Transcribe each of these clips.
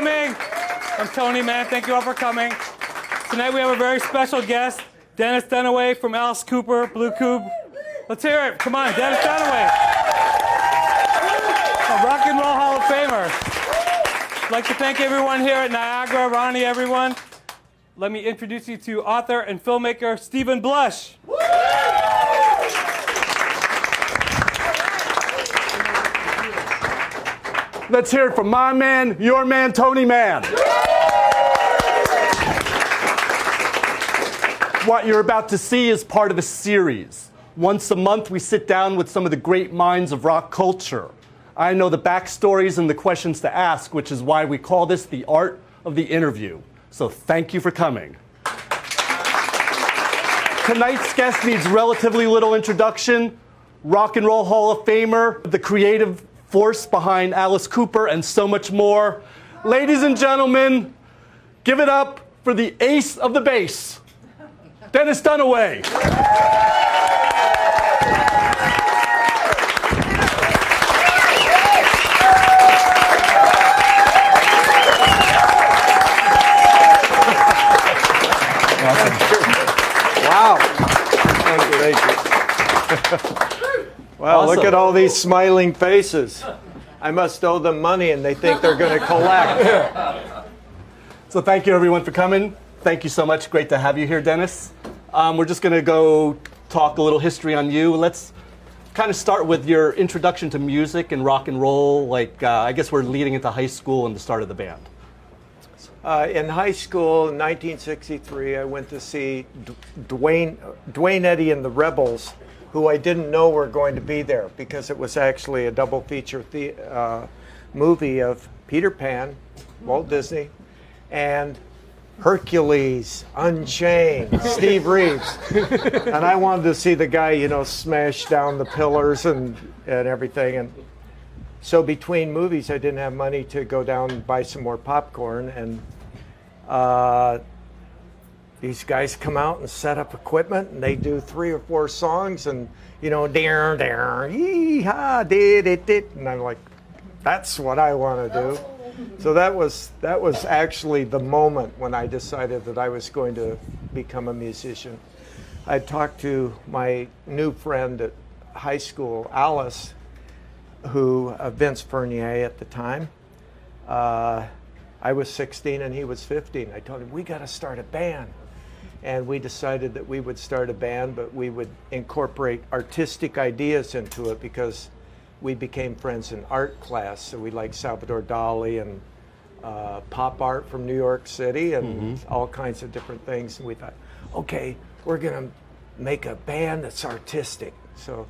coming. I'm Tony, man. Thank you all for coming. Tonight we have a very special guest, Dennis Dunaway from Alice Cooper, Blue Coupe. Let's hear it. Come on, Dennis Dunaway. A Rock and Roll Hall of Famer. I'd like to thank everyone here at Niagara, Ronnie, everyone. Let me introduce you to author and filmmaker Steven Blush. Let's hear it from my man, your man, Tony Man. What you're about to see is part of a series. Once a month, we sit down with some of the great minds of rock culture. I know the backstories and the questions to ask, which is why we call this the art of the interview. So thank you for coming. Tonight's guest needs relatively little introduction. Rock and Roll Hall of Famer, the creative force behind Alice Cooper, and so much more. Ladies and gentlemen, give it up for the ace of the base, Dennis Dunaway. Wow. Thank you, thank you. Well, look at all these smiling faces. I must owe them money and they think they're going to collect. So thank you everyone for coming. Thank you so much. Great to have you here, Dennis. Um, we're just going to go talk a little history on you. Let's kind of start with your introduction to music and rock and roll. Like uh, I guess we're leading into high school and the start of the band. Uh, in high school in 1963, I went to see D- Duane, Duane Eddy and the Rebels, who I didn't know were going to be there because it was actually a double feature the, uh, movie of Peter Pan, Walt Disney, and Hercules, Unchained, Steve Reeves. and I wanted to see the guy, you know, smash down the pillars and, and everything. And so between movies, I didn't have money to go down and buy some more popcorn, and uh, these guys come out and set up equipment, and they do three or four songs, and you know, dar dar, yee ha, did it did, and I'm like, that's what I want to do. So that was that was actually the moment when I decided that I was going to become a musician. I talked to my new friend at high school, Alice, who uh, Vince Furnier at the time. Uh, I was 16 and he was 15. I told him we got to start a band, and we decided that we would start a band, but we would incorporate artistic ideas into it because we became friends in art class. So we liked Salvador Dali and uh, pop art from New York City and all kinds of different things. And we thought, okay, we're gonna make a band that's artistic. So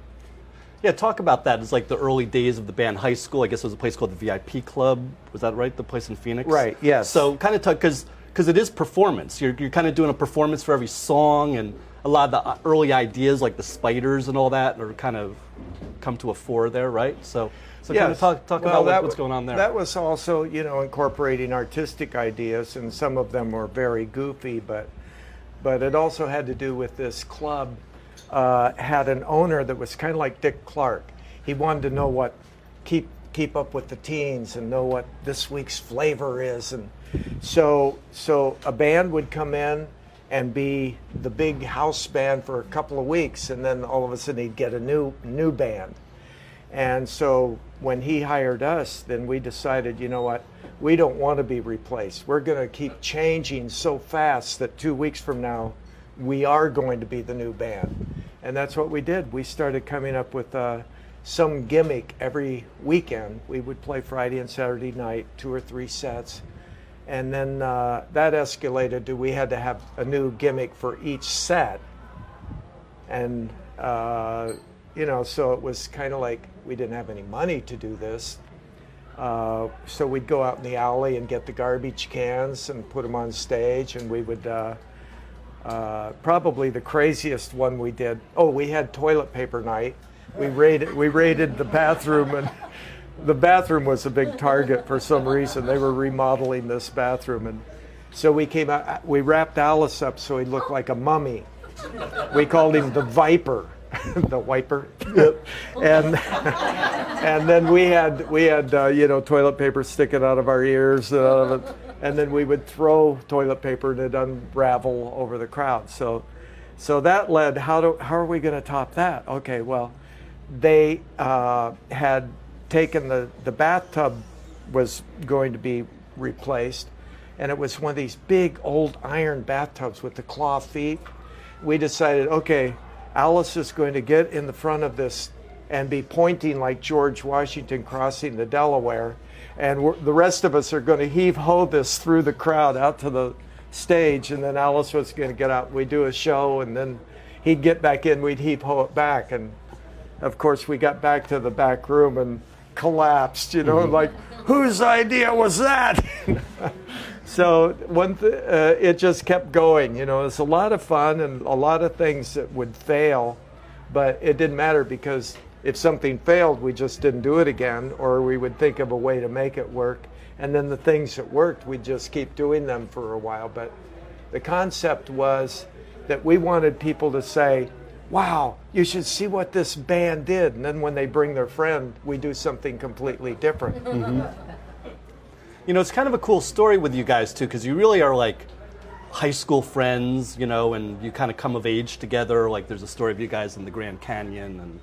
Yeah, talk about that. It's like the early days of the band. High school, I guess, it was a place called the VIP Club. Was that right? The place in Phoenix. Right, yes. So kind of talk because because it is performance. You're you're kind of doing a performance for every song, and a lot of the uh, early ideas like the spiders and all that are kind of come to a fore there, right? So so kind of talk talk Well, about what- that what's going on there. That was also, you know, incorporating artistic ideas, and some of them were very goofy, but but it also had to do with this club uh, had an owner that was kind of like Dick Clark. He wanted to know what keep keep up with the teens and know what this week's flavor is, and so so a band would come in and be the big house band for a couple of weeks, and then all of a sudden he'd get a new new band. And so when he hired us, then we decided, you know what, we don't want to be replaced. We're going to keep changing so fast that two weeks from now, we are going to be the new band. And that's what we did. We started coming up with uh, some gimmick every weekend. We would play Friday and Saturday night, two or three sets. And then uh, that escalated to we had to have a new gimmick for each set and uh, you know, so it was kind of like we didn't have any money to do this. Uh, so we'd go out in the alley and get the garbage cans and put them on stage, and we would. Uh, uh, probably the craziest one we did. Oh, we had toilet paper night. We raided. We raided the bathroom, and the bathroom was a big target for some reason. They were remodeling this bathroom, and so we came out. We wrapped Alice up so he looked like a mummy. We called him the Viper, the Wiper, and and then we had we had uh, you know toilet paper sticking out of our ears, uh, and then we would throw toilet paper and it'd unravel over the crowd. So, so that led. How do how are we going to top that? Okay, well, they uh, had taken the the bathtub was going to be replaced, and it was one of these big old iron bathtubs with the claw feet. We decided, okay, Alice is going to get in the front of this and be pointing like George Washington crossing the Delaware. And the rest of us are going to heave ho this through the crowd out to the stage. And then Alice was going to get out. We'd do a show, and then he'd get back in. We'd heave ho it back. And of course, we got back to the back room and collapsed, you know, mm-hmm. like, whose idea was that? so one th- uh, it just kept going, you know, it's a lot of fun and a lot of things that would fail, but it didn't matter because if something failed, we just didn't do it again, or we would think of a way to make it work. And then the things that worked, we'd just keep doing them for a while. But the concept was that we wanted people to say, wow, you should see what this band did. And then when they bring their friend, we do something completely different. Mm-hmm. You know, it's kind of a cool story with you guys, too, because you really are like high school friends, you know, and you kind of come of age together. Like there's a story of you guys in the Grand Canyon and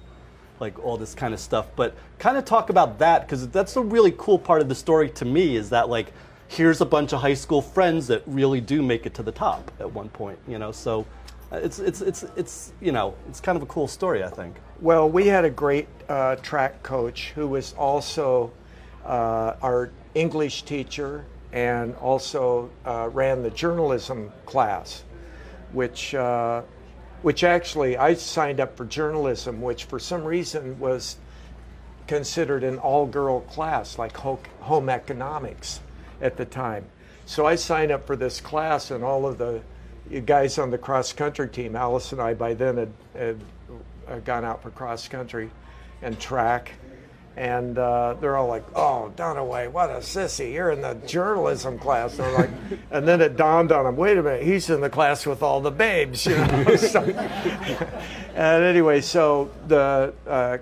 like all this kind of stuff. But kind of talk about that because that's a really cool part of the story to me is that like here's a bunch of high school friends that really do make it to the top at one point, you know. So it's it's it's it's you know it's kind of a cool story, I think. Well, we had a great uh, track coach who was also uh, our English teacher and also uh, ran the journalism class, which uh, which actually I signed up for journalism, which for some reason was considered an all girl class, like home economics at the time. So I signed up for this class, and all of the guys on the cross country team, Alice and I by then had, had gone out for cross country and track and uh, they're all like, "Oh, Dunaway, what a sissy! You're in the journalism class." And, like, and then it dawned on them, "Wait a minute, he's in the class with all the babes." You know. so, and anyway, so the uh,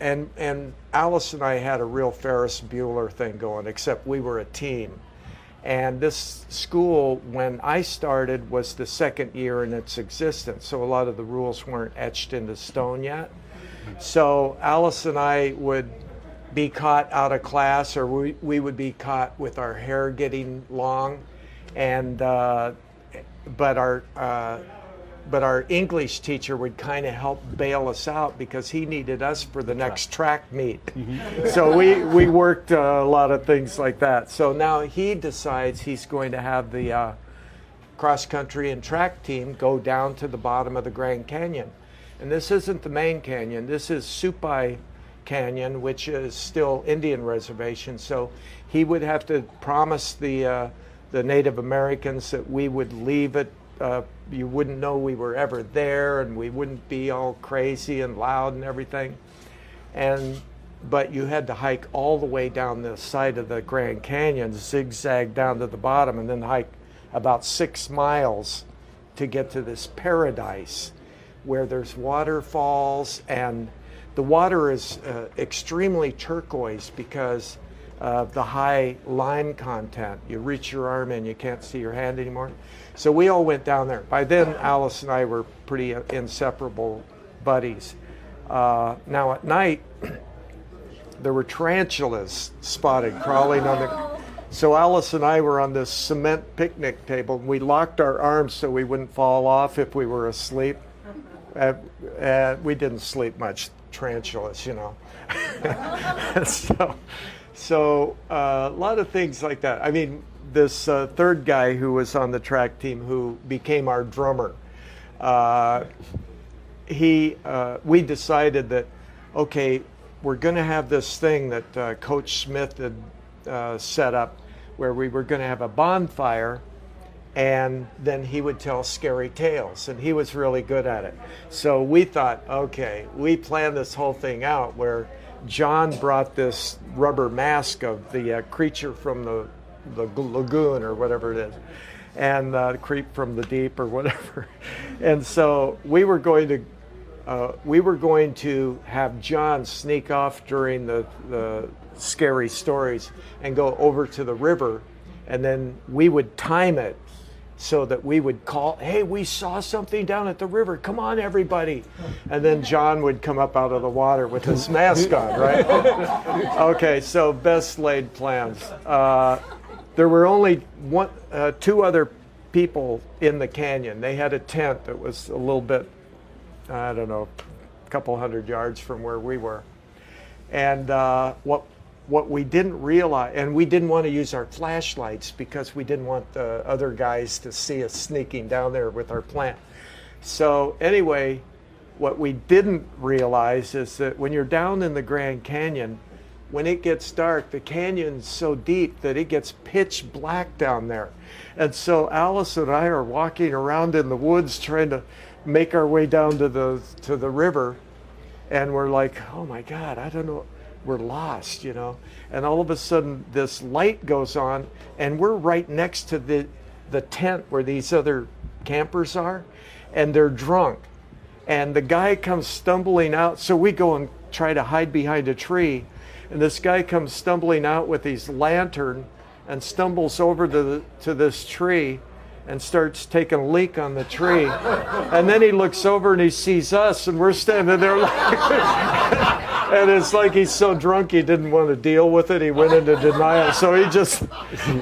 and and Alice and I had a real Ferris Bueller thing going, except we were a team. And this school, when I started, was the second year in its existence, so a lot of the rules weren't etched into stone yet. So Alice and I would be caught out of class, or we, we would be caught with our hair getting long, and uh, but our uh, but our English teacher would kind of help bail us out because he needed us for the next track meet. Mm-hmm. so we we worked uh, a lot of things like that. So now he decides he's going to have the uh, cross country and track team go down to the bottom of the Grand Canyon, and this isn't the main canyon. This is Supai Canyon, which is still Indian reservation. So he would have to promise the uh, the Native Americans that we would leave it. Uh, you wouldn't know we were ever there, and we wouldn't be all crazy and loud and everything. And but you had to hike all the way down the side of the Grand Canyon, zigzag down to the bottom, and then hike about six miles to get to this paradise where there's waterfalls and the water is uh, extremely turquoise because of the high lime content. You reach your arm in, you can't see your hand anymore. So we all went down there. By then, Alice and I were pretty inseparable buddies. Uh, now at night, there were tarantulas spotted crawling on the. So Alice and I were on this cement picnic table, and we locked our arms so we wouldn't fall off if we were asleep. Uh, uh, we didn't sleep much tarantulas, you know. so, so uh, a lot of things like that. I mean, this uh, third guy who was on the track team who became our drummer, uh, he, uh, we decided that, okay, we're going to have this thing that uh, Coach Smith had uh, set up where we were going to have a bonfire and then he would tell scary tales and he was really good at it. So we thought okay we planned this whole thing out where john brought this rubber mask of the uh, creature from the, the lagoon or whatever it is and uh, creep from the deep or whatever and so we were going to uh, we were going to have John sneak off during the, the scary stories and go over to the river, and then we would time it so that we would call, hey, we saw something down at the river. Come on, everybody. And then John would come up out of the water with his mask on, right? okay, so best laid plans. Uh, there were only one, uh, two other people in the canyon. They had a tent that was a little bit, I don't know, a couple hundred yards from where we were. And uh, what what we didn't realize, and we didn't want to use our flashlights because we didn't want the other guys to see us sneaking down there with our plant. So, anyway, what we didn't realize is that when you're down in the Grand Canyon, when it gets dark, the canyon's so deep that it gets pitch black down there. And so Alice and I are walking around in the woods trying to make our way down to the to the river and we're like, "Oh my god, I don't know we're lost, you know. And all of a sudden, this light goes on, and we're right next to the the tent where these other campers are, and they're drunk. And the guy comes stumbling out, so we go and try to hide behind a tree. And this guy comes stumbling out with his lantern and stumbles over to, the, to this tree and starts taking a leak on the tree. And then he looks over and he sees us, and we're standing there like. and it's like he's so drunk he didn't want to deal with it. He went into denial. So he just,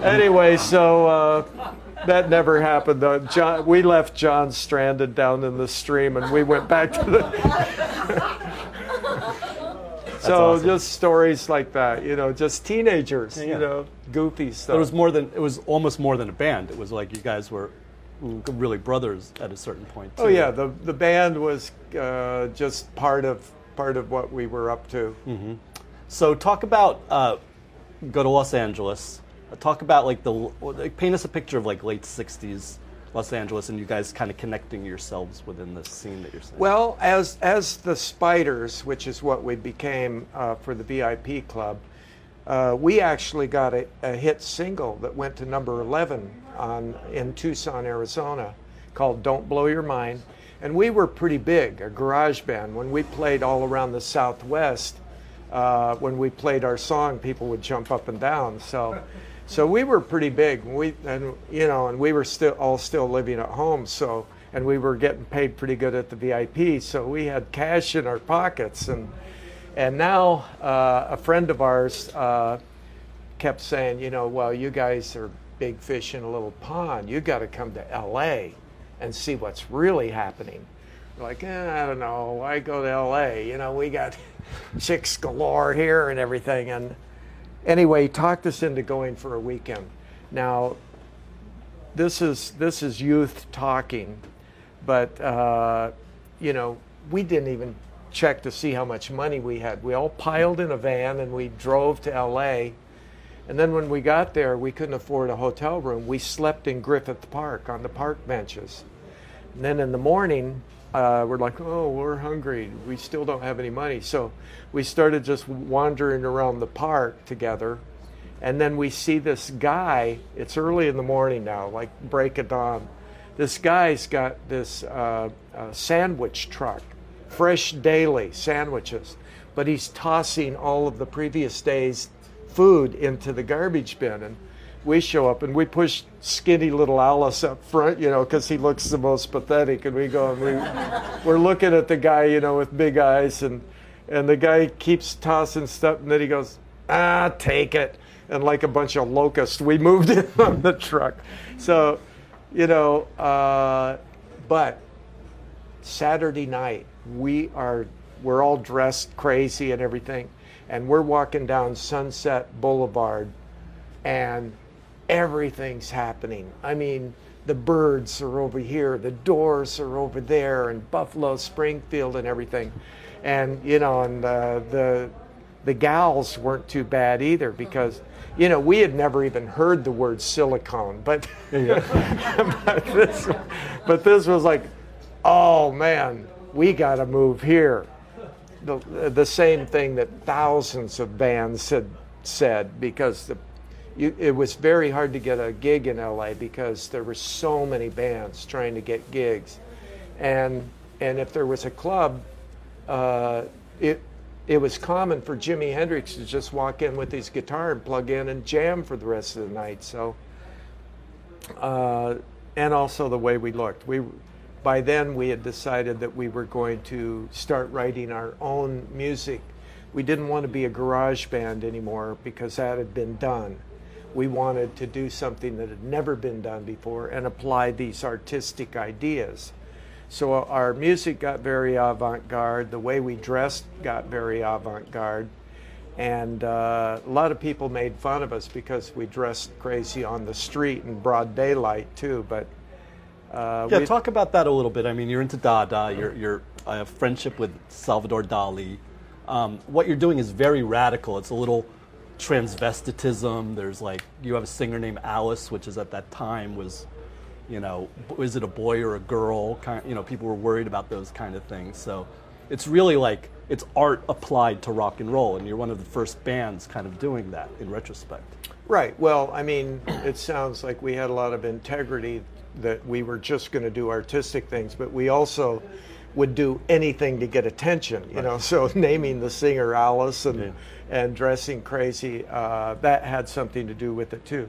anyway, so uh, that never happened. Uh, John, we left John stranded down in the stream, and we went back to the. so awesome. just stories like that, you know, just teenagers, yeah. you know, goofy stuff. It was more than it was almost more than a band. It was like you guys were really brothers at a certain point. Oh, too. Oh yeah, the the band was uh, just part of part of what we were up to. Mm-hmm. So talk about uh, go to Los Angeles. Talk about like the like, paint us a picture of like late '60s Los Angeles and you guys kind of connecting yourselves within the scene that you're saying. Well, as as the Spiders, which is what we became uh, for the VIP club, uh, we actually got a, a, hit single that went to number 11 on in Tucson, Arizona, called "Don't Blow Your Mind." And we were pretty big, a garage band. When we played all around the Southwest, uh, when we played our song, people would jump up and down. So, so we were pretty big. We and you know, and we were still all still living at home. So, and we were getting paid pretty good at the VIP. So we had cash in our pockets. And and now uh, a friend of ours uh, kept saying, you know, well, you guys are big fish in a little pond. You got to come to L.A and see what's really happening. Like, eh, I don't know, I go to LA, you know, we got chicks galore here and everything. And anyway, he talked us into going for a weekend. Now, this is this is youth talking, but uh, you know, we didn't even check to see how much money we had. We all piled in a van and we drove to LA. And then when we got there, we couldn't afford a hotel room. We slept in Griffith Park on the park benches. And then in the morning, uh, we're like, oh, we're hungry. We still don't have any money. So we started just wandering around the park together. And then we see this guy. It's early in the morning now, like break of dawn. This guy's got this uh, uh, sandwich truck, fresh daily sandwiches, but he's tossing all of the previous day's food into the garbage bin. And we show up and we push skinny little Alice up front, you know, because he looks the most pathetic. And we go and we, we're looking at the guy, you know, with big eyes, and and the guy keeps tossing stuff, and then he goes, ah, take it. And like a bunch of locusts, we moved in on the truck. So, you know, uh, but Saturday night, we are we're all dressed crazy and everything, and we're walking down Sunset Boulevard, and everything's happening. I mean, the Byrds are over here, the doors are over there, and Buffalo Springfield and everything. And, you know, and uh, the, the gals weren't too bad either because, you know, we had never even heard the word silicone, but, but, this, but this was like, oh man, we got to move here. The, the same thing that thousands of bands had said because the you, it was very hard to get a gig in LA because there were so many bands trying to get gigs, and and if there was a club uh, it it was common for Jimi Hendrix to just walk in with his guitar and plug in and jam for the rest of the night. So, uh, and also the way we looked. We by then we had decided that we were going to start writing our own music. We didn't want to be a garage band anymore because that had been done. We wanted to do something that had never been done before and apply these artistic ideas. So our music got very avant garde, the way we dressed got very avant garde. And uh, a lot of people made fun of us because we dressed crazy on the street in broad daylight, too. But uh, yeah, talk about that a little bit. I mean, you're into Dada. You're, you're I friendship with Salvador Dali. Um, what you're doing is very radical. It's a little transvestitism. There's like you have a singer named Alice, which is at that time was, you know, is it a boy or a girl? Kind, you know, people were worried about those kind of things. So it's really like it's art applied to rock and roll, and you're one of the first bands kind of doing that in retrospect. Right. Well, I mean, it sounds like we had a lot of integrity that we were just going to do artistic things, but we also would do anything to get attention. You right. know, so naming the singer Alice and yeah. and dressing crazy uh, that had something to do with it too.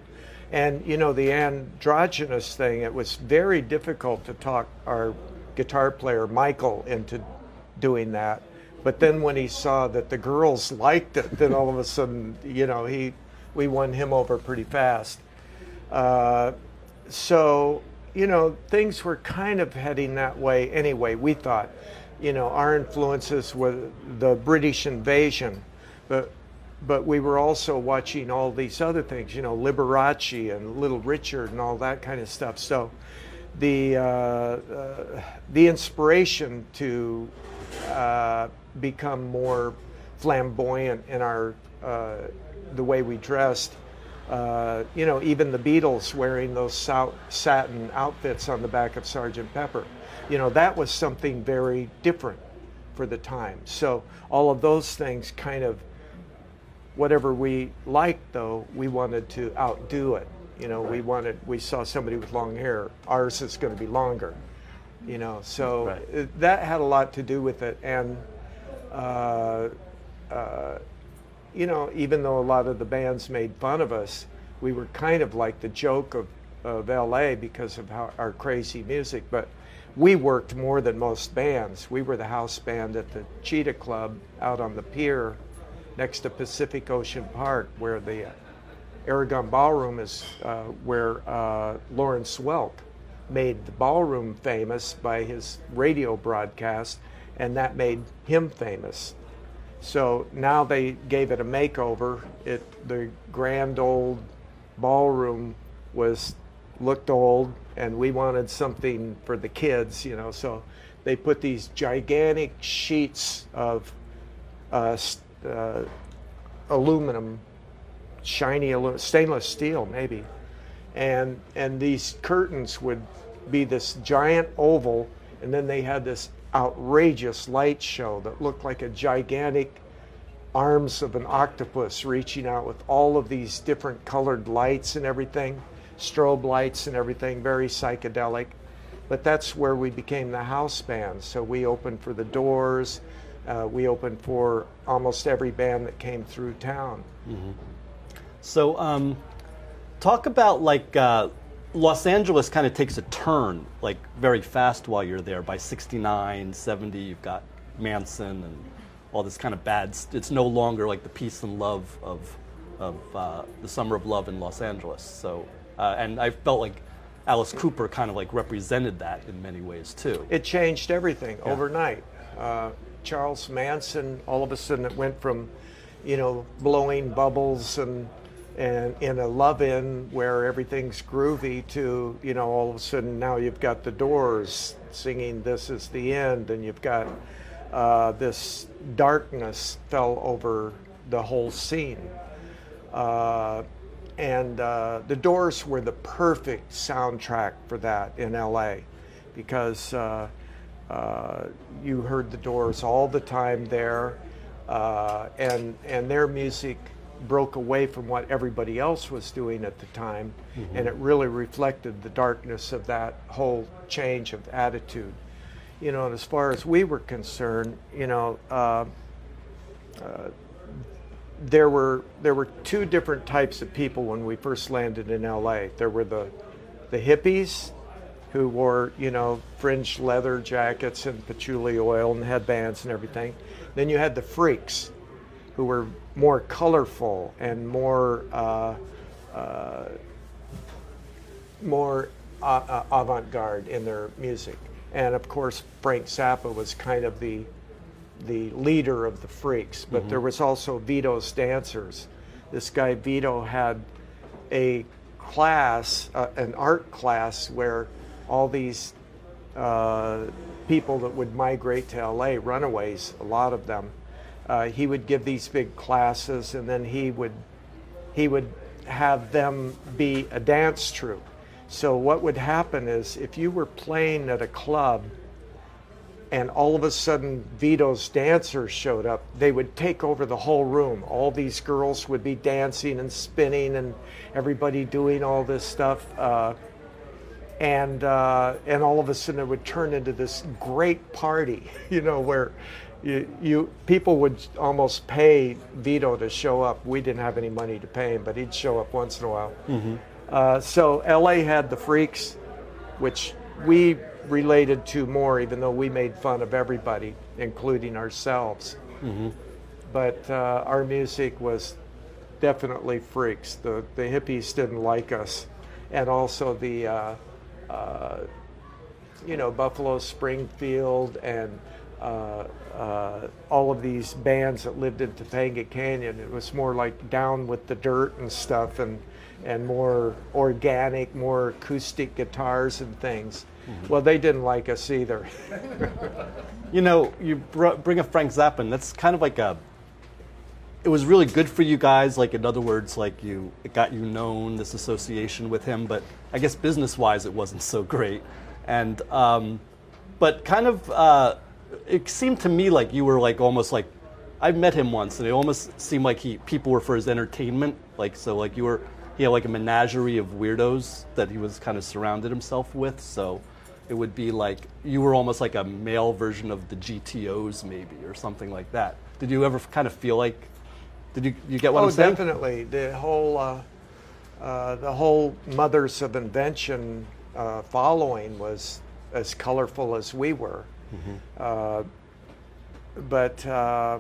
And you know, the androgynous thing. It was very difficult to talk our guitar player Michael into doing that. But then when he saw that the girls liked it, then all of a sudden, you know, he we won him over pretty fast. Uh, so you know, things were kind of heading that way anyway. We thought, you know, our influences were the British invasion, but but we were also watching all these other things, you know, Liberace and Little Richard and all that kind of stuff. So the uh, uh, the inspiration to uh, become more flamboyant in our uh, the way we dressed uh, you know, even the Beatles wearing those satin outfits on the back of Sergeant Pepper. You know, that was something very different for the time. So all of those things kind of, whatever we liked though, we wanted to outdo it. You know, we wanted, we saw somebody with long hair, ours is going to be longer. You know, so right. that had a lot to do with it. And, uh, uh, you know, even though a lot of the bands made fun of us, we were kind of like the joke of, of LA because of how, our crazy music. But we worked more than most bands. We were the house band at the Cheetah Club out on the pier next to Pacific Ocean Park, where the Aragon Ballroom is, uh, where uh, Lawrence Welk made the ballroom famous by his radio broadcast, and that made him famous. So now they gave it a makeover. It the grand old ballroom was looked old, and we wanted something for the kids, you know. So they put these gigantic sheets of uh, uh, aluminum, shiny aluminum, stainless steel, maybe, and and these curtains would be this giant oval, and then they had this outrageous light show that looked like a gigantic arms of an octopus reaching out with all of these different colored lights and everything, strobe lights and everything, very psychedelic. But that's where we became the house band. So we opened for the Doors. Uh, we opened for almost every band that came through town. Mm-hmm. So, um, talk about like uh, Los Angeles kind of takes a turn like very fast while you're there. By 69, 70, you've got Manson and all this kind of bad. It's no longer like the peace and love of of uh, the summer of love in Los Angeles. So, uh, and I felt like Alice Cooper kind of like represented that in many ways too. It changed everything yeah. overnight. Uh, Charles Manson, all of a sudden, it went from, you know, blowing bubbles and and in a love-in where everything's groovy to you know all of a sudden now you've got the Doors singing "This Is the End" and you've got uh, this darkness fell over the whole scene. Uh, and uh, the Doors were the perfect soundtrack for that in LA because uh, uh, you heard the Doors all the time there, uh, and and their music broke away from what everybody else was doing at the time, mm-hmm. and it really reflected the darkness of that whole change of attitude. you know, and as far as we were concerned, you know, uh, uh, there were there were two different types of people when we first landed in LA. There were the the hippies who wore, you know, fringe leather jackets and patchouli oil and headbands and everything. Then you had the freaks who were more colorful and more uh, uh, more uh, avant-garde in their music. And of course, Frank Zappa was kind of the the leader of the freaks. But mm-hmm. there was also Vito's dancers. This guy Vito had a class, uh, an art class, where all these uh, people that would migrate to LA, runaways, a lot of them, uh, he would give these big classes, and then he would he would have them be a dance troupe. So what would happen is if you were playing at a club and all of a sudden Vito's dancers showed up, they would take over the whole room. All these girls would be dancing and spinning and everybody doing all this stuff. Uh, and uh, and all of a sudden it would turn into this great party, you know, where you, you people would almost pay Vito to show up. We didn't have any money to pay him, but he'd show up once in a while. Mm-hmm. Uh, so LA had the freaks, which we related to more, even though we made fun of everybody, including ourselves. Mm-hmm. But uh, our music was definitely freaks. The the hippies didn't like us, and also the uh, uh you know Buffalo Springfield and uh, uh, all of these bands that lived in Topanga Canyon. It was more like down with the dirt and stuff, and and more organic, more acoustic guitars and things. Mm-hmm. Well, they didn't like us either. you know, you br- bring up Frank Zappa. and That's kind of like a. It was really good for you guys. Like in other words, like you, it got you known. This association with him, but I guess business-wise, it wasn't so great. And um, but kind of. Uh, it seemed to me like you were like almost like I met him once, and it almost seemed like he people were for his entertainment. Like so, like you were he had like a menagerie of weirdos that he was kind of surrounded himself with. So it would be like you were almost like a male version of the GTOs, maybe, or something like that. Did you ever kind of feel like? Did you you get what oh, I'm saying? definitely. The whole uh, uh, the whole mothers of invention uh, following was as colorful as we were. Mm-hmm. Uh, but uh,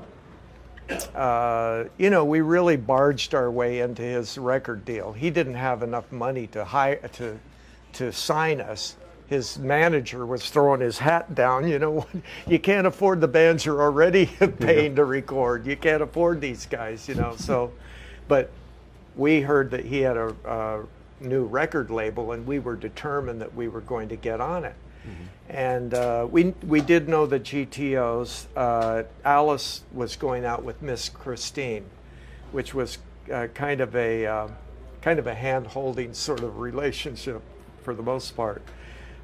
uh, you know, we really barged our way into his record deal. He didn't have enough money to hire to to sign us. His manager was throwing his hat down. You know, you can't afford the bands you're already paying yeah. to record. You can't afford these guys. You know, so, but we heard that he had a, a new record label, and we were determined that we were going to get on it. Mm-hmm. And uh, we, we did know the GTOs. Uh, Alice was going out with Miss Christine, which was uh, kind of a uh, kind of a hand-holding sort of relationship for the most part.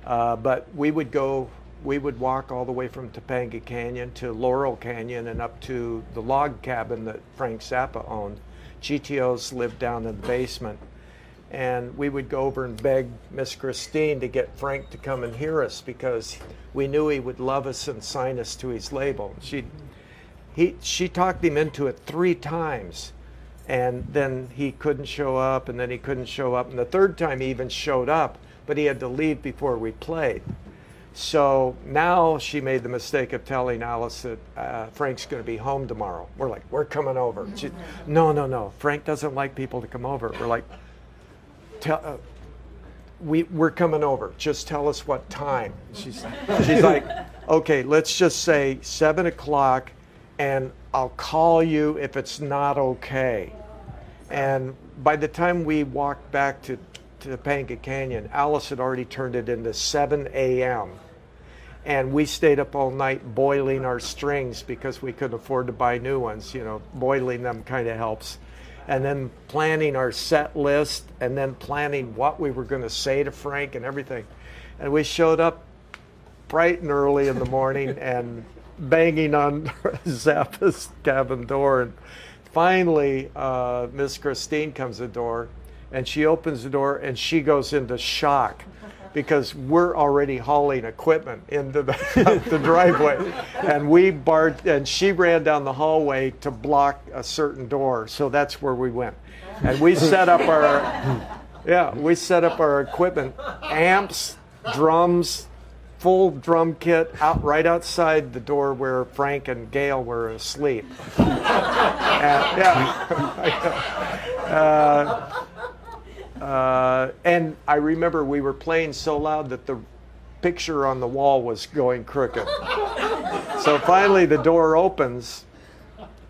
Uh, but we would go, we would walk all the way from Topanga Canyon to Laurel Canyon and up to the log cabin that Frank Zappa owned. GTOs lived down in the basement and we would go over and beg Miss Christine to get Frank to come and hear us because we knew he would love us and sign us to his label. She, he, she talked him into it three times, and then he couldn't show up, and then he couldn't show up, and the third time he even showed up, but he had to leave before we played. So now she made the mistake of telling Alice that uh, Frank's going to be home tomorrow. We're like, we're coming over. She, no, no, no. Frank doesn't like people to come over. We're like, tell, uh, we, we're coming over. Just tell us what time. She's, she's like, okay, let's just say seven o'clock, and I'll call you if it's not okay. And by the time we walked back to, to Topanga Canyon, Alice had already turned it into 7 a.m. And we stayed up all night boiling our strings because we couldn't afford to buy new ones. You know, boiling them kind of helps and then planning our set list and then planning what we were going to say to Frank and everything. And we showed up bright and early in the morning and banging on Zappa's cabin door. And finally, uh, Miss Christine comes to the door and she opens the door and she goes into shock because we're already hauling equipment into the, the driveway. And we barred and she ran down the hallway to block a certain door so that's where we went. And we set up our yeah we set up our equipment amps drums full drum kit out right outside the door where frank and gail were asleep. And, yeah. Uh, uh, and I remember we were playing so loud that the picture on the wall was going crooked. so finally, the door opens.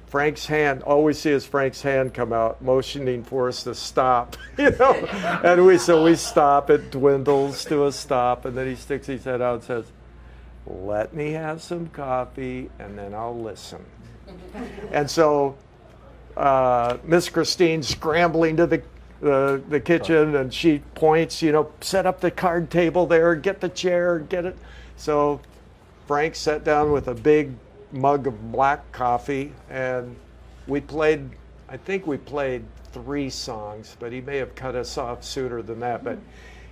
Frank's hand, all we see is Frank's hand come out, motioning for us to stop. You know, and we so we stop. It dwindles to a stop, and then he sticks his head out and says, "Let me have some coffee, and then I'll listen." And so uh, Miss Christine scrambling to the the, the kitchen and she points, you know, set up the card table there, get the chair, get it. So Frank sat down with a big mug of black coffee and we played, I think we played three songs, but he may have cut us off sooner than that. But mm-hmm.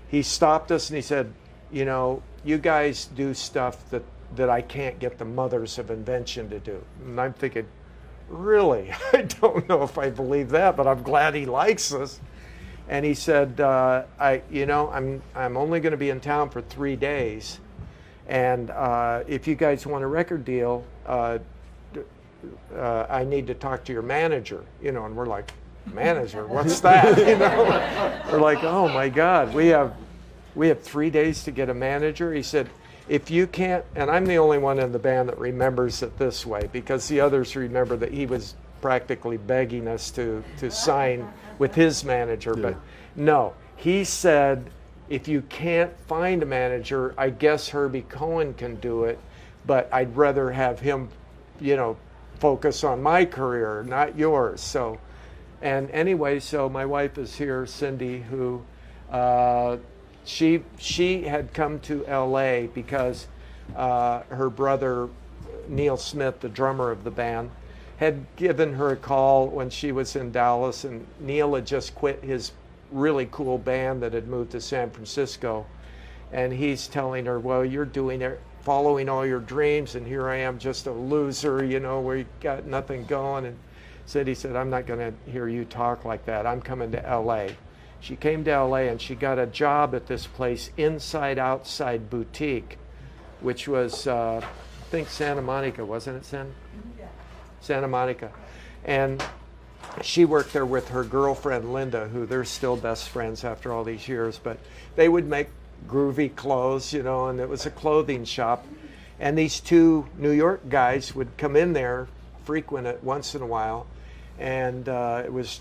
he stopped us and he said, you know, you guys do stuff that, that I can't get the mothers of invention to do. And I'm thinking, really? I don't know if I believe that, but I'm glad he likes us and he said, uh, "I, you know, I'm I'm only going to be in town for three days, and uh, if you guys want a record deal, uh, uh I need to talk to your manager." You know, and we're like, "Manager? What's that?" you know, we're like, "Oh my God, we have we have three days to get a manager." He said. If you can't, and I'm the only one in the band that remembers it this way because the others remember that he was practically begging us to, to sign with his manager. Yeah. But no, he said, if you can't find a manager, I guess Herbie Cohen can do it, but I'd rather have him, you know, focus on my career, not yours. So, and anyway, so my wife is here, Cindy, who uh, she she had come to L.A. because uh, her brother Neil Smith, the drummer of the band, had given her a call when she was in Dallas, and Neil had just quit his really cool band that had moved to San Francisco. And he's telling her, Well, you're doing it, following all your dreams, and here I am just a loser, you know, where you got nothing going. And said, He said, I'm not going to hear you talk like that. I'm coming to LA. She came to LA and she got a job at this place, Inside Outside Boutique, which was, uh, I think, Santa Monica, wasn't it, San? Santa Monica. And she worked there with her girlfriend Linda, who they're still best friends after all these years. But they would make groovy clothes, you know, and it was a clothing shop. And these two New York guys would come in there, frequent it once in a while. And uh, it was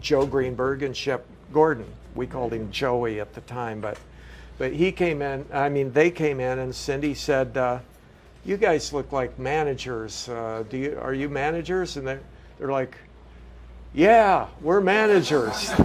Joe Greenberg and Shep Gordon. We called him Joey at the time, but but he came in. I mean, they came in, and Cindy said, uh, you guys look like managers. Uh, do you, are you managers? And they're, they're like, yeah, we're managers.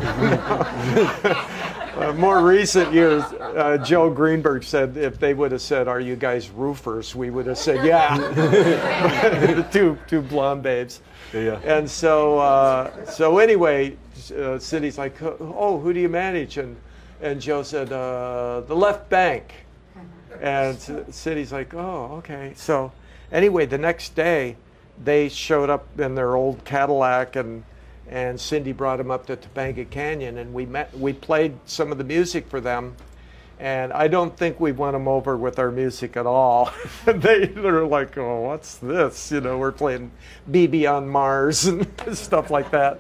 uh, more recent years, uh, Joe Greenberg said if they would have said, "Are you guys roofers?" we would have said, "Yeah." two two blonde babes. Yeah. And so uh, so anyway, uh, Cindy's like, "Oh, who do you manage?" And and Joe said, uh, "The Left Banke." And Cindy's like, oh, okay. So anyway, the next day, they showed up in their old Cadillac and and Cindy brought them up to Topanga Canyon and we met we played some of the music for them and I don't think we won them over with our music at all. they they're like, "Oh, what's this?" You know, we're playing BB on Mars and stuff like that.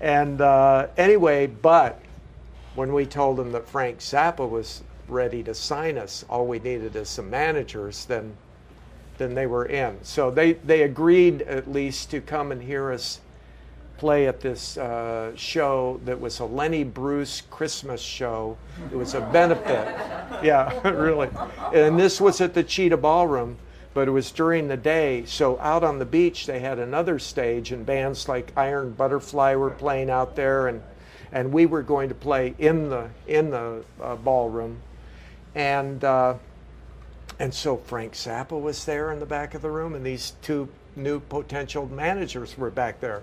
And uh, anyway, but when we told them that Frank Zappa was ready to sign us. All we needed is some managers, then then they were in. So they, they agreed at least to come and hear us play at this uh, show that was a Lenny Bruce Christmas show. It was a benefit. Yeah, really. And this was at the Cheetah Ballroom, but it was during the day. So out on the beach, they had another stage, and bands like Iron Butterfly were playing out there, and and we were going to play in the in the uh, ballroom and uh, and so Frank Zappa was there in the back of the room, and these two new potential managers were back there.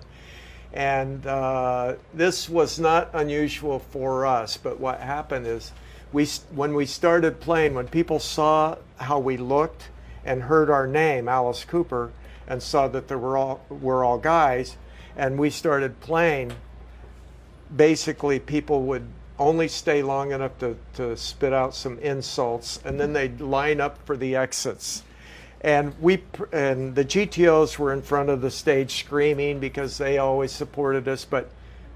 And uh, this was not unusual for us, but what happened is we, when we started playing, when people saw how we looked and heard our name, Alice Cooper, and saw that there were all, were all guys, and we started playing, basically people would only stay long enough to, to spit out some insults, and then they'd line up for the exits. And we and the GTOs were in front of the stage screaming because they always supported us, but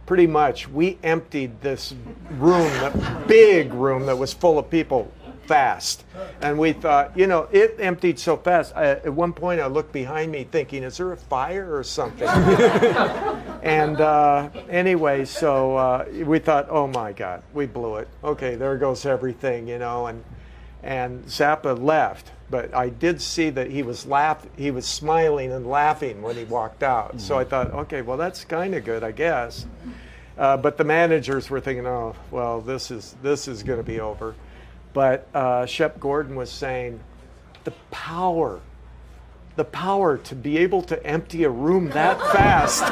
pretty much we emptied this room, that big room that was full of people fast. And we thought, you know, it emptied so fast. I, at one point, I looked behind me thinking, is there a fire or something? and uh, anyway, so uh, we thought, oh my God, we blew it. Okay, there goes everything, you know. And, and Zappa left. But I did see that he was laugh, he was smiling and laughing when he walked out. Mm-hmm. So I thought, okay, well that's kind of good, I guess. Uh, but the managers were thinking, oh, well, this is this is going to be over. But uh, Shep Gordon was saying, the power, the power to be able to empty a room that fast.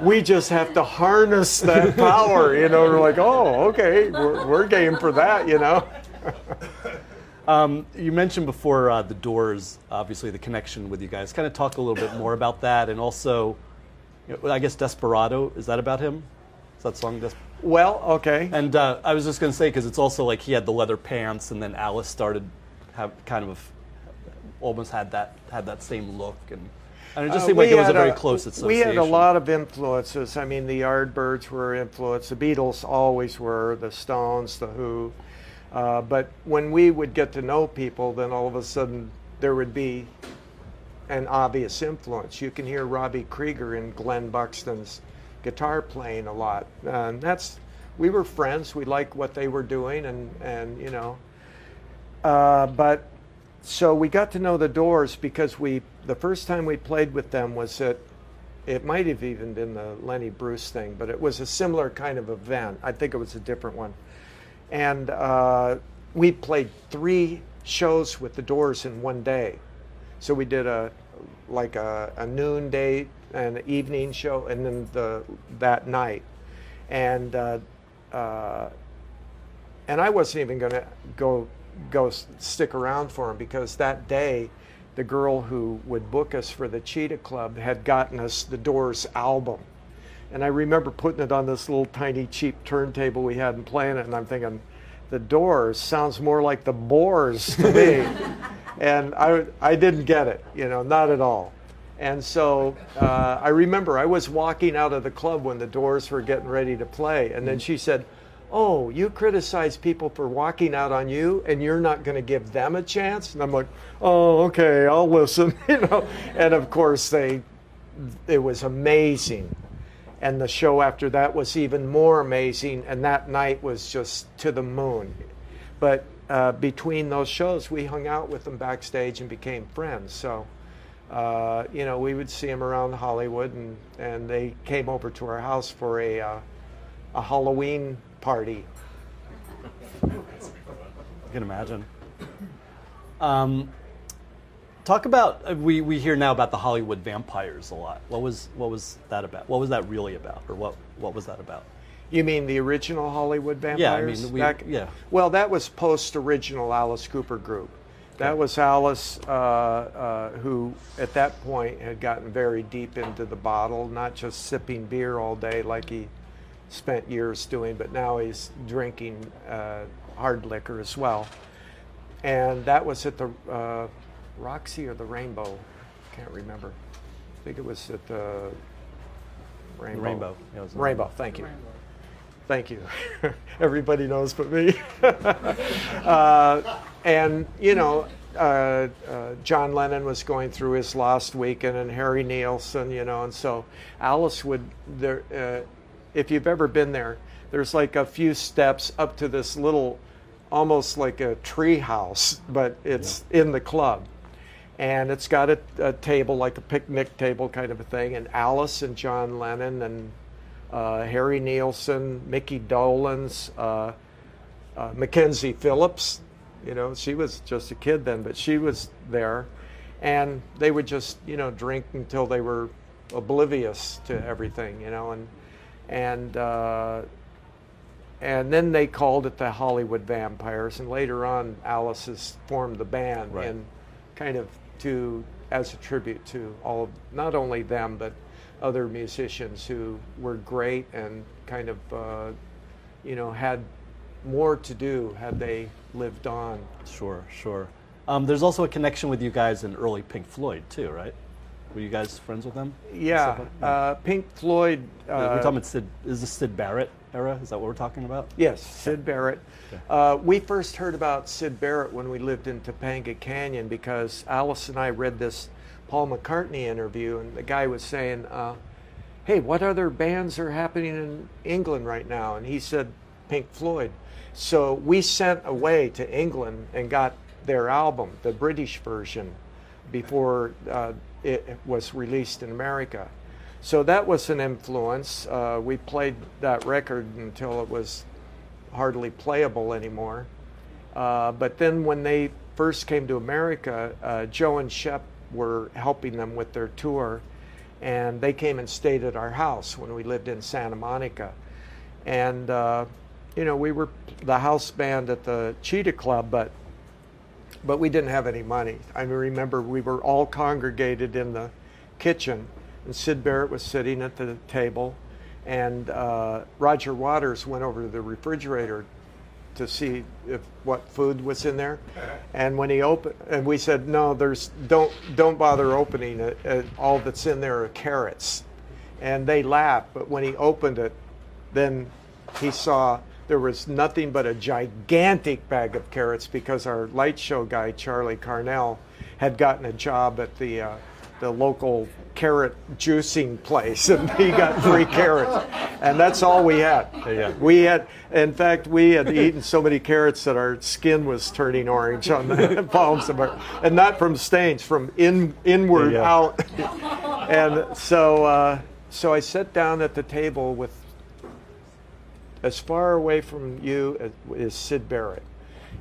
we just have to harness that power, you know. We're like, oh, okay, we're, we're game for that, you know. Um, you mentioned before uh, the Doors, obviously the connection with you guys. Kind of talk a little bit more about that, and also, you know, I guess Desperado is that about him? Is that song Desperado? Well, okay. And uh, I was just going to say because it's also like he had the leather pants, and then Alice started have kind of almost had that had that same look, and, and it just uh, seemed like it was a very a, close association. We had a lot of influences. I mean, the Yardbirds were influenced. The Beatles always were. The Stones, the Who. Uh, but when we would get to know people, then all of a sudden there would be an obvious influence. You can hear Robbie Krieger in Glen Buxton's guitar playing a lot. And that's we were friends. We liked what they were doing, and and you know. Uh, but so we got to know the Doors because we the first time we played with them was at it might have even been the Lenny Bruce thing, but it was a similar kind of event. I think it was a different one and uh, we played three shows with the Doors in one day. So we did a like a, a noon day and evening show, and then the that night, and uh, uh, and I wasn't even going to go go stick around for him because that day, the girl who would book us for the Cheetah Club had gotten us the Doors album and I remember putting it on this little tiny cheap turntable we had and playing it, and I'm thinking, the Doors sounds more like the Boars to me. and I, I didn't get it, you know, not at all. And so uh, I remember I was walking out of the club when the Doors were getting ready to play, and then she said, Oh, you criticize people for walking out on you, and you're not going to give them a chance? And I'm like, Oh, okay, I'll listen, you know. And of course, they, it was amazing and the show after that was even more amazing and that night was just to the moon but uh, between those shows we hung out with them backstage and became friends so uh, you know we would see them around hollywood and, and they came over to our house for a, uh, a halloween party i can imagine um, Talk about uh, we, we hear now about the Hollywood vampires a lot. What was what was that about? What was that really about, or what what was that about? You mean the original Hollywood vampires? Yeah, I mean, we, Back, yeah. Well, that was post-original Alice Cooper group. That was Alice, uh, uh, who at that point had gotten very deep into the bottle, not just sipping beer all day like he spent years doing, but now he's drinking uh, hard liquor as well. And that was at the uh, Roxy or the Rainbow. Can't remember. I think it was at the Rainbow. Rainbow. Yeah, Rainbow. Thank you. Rainbow. Thank you. Everybody knows but me. and you know, uh, uh, John Lennon was going through his last weekend, and Harry Nilsson, you know, and so Alice would there. Uh, if you've ever been there, there's like a few steps up to this little, almost like a tree house, but it's yeah. in the club and it's got a, a, table like a picnic table kind of a thing and alice and john lennon and uh, harry nilsson mickey dolenz uh, uh, mackenzie phillips you know she was just a kid then but she was there and they would just you know drink until they were oblivious to everything, you know, and and uh, and then they called it the Hollywood Vampires, and later on, Alice has formed the band Right. and kind of to as a tribute to all of not only them but other musicians who were great and kind of uh, you know had more to do had they lived on. Sure, sure. Um, there's also a connection with you guys in early Pink Floyd too, right? Were you guys friends with them? Yeah, like- uh, Pink Floyd. Uh, we're talking about Syd. Is this Syd Barrett era? Is that what we're talking about? Yes, Syd Barrett. Uh, we first heard about Syd Barrett when we lived in Topanga Canyon because Alice and I read this Paul McCartney interview, and the guy was saying, uh, "Hey, what other bands are happening in England right now?" And he said, "Pink Floyd." So we sent away to England and got their album, the British version, before uh, it was released in America. So that was an influence. Uh, we played that record until it was hardly playable anymore. Uh, but then when they first came to America, uh, Joe and Shep were helping them with their tour, and they came and stayed at our house when we lived in Santa Monica. And, uh, you know, we were the house band at the Cheetah Club, but but we didn't have any money. I remember we were all congregated in the kitchen, and Syd Barrett was sitting at the table, and uh, Roger Waters went over to the refrigerator to see if what food was in there, and when he opened, and we said, "No, there's don't don't bother opening it. Uh, all that's in there are carrots," and they laughed. But when he opened it, then he saw there was nothing but a gigantic bag of carrots because our light show guy Charlie Carnell had gotten a job at the uh, the local carrot juicing place and he got free carrots and that's all we had Yeah. we had in fact we had eaten so many carrots that our skin was turning orange on the palms of our and not from stains from in inward Yeah. out and so uh, so I sat down at the table with as far away from you as Syd Barrett,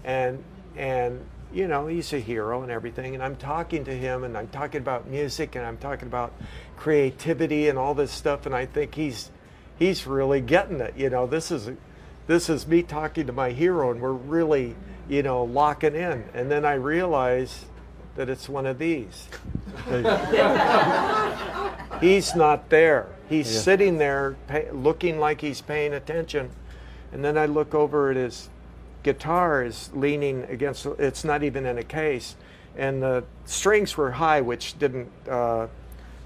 and and you know he's a hero and everything. And I'm talking to him, and I'm talking about music, and I'm talking about creativity and all this stuff. And I think he's he's really getting it. You know, this is this is me talking to my hero, and we're really you know locking in. And then I realize that it's one of these. He's not there. He's Yeah. sitting there pay, looking like he's paying attention. And then I look over at his guitar is leaning against it's not even in a case and the strings were high which didn't uh,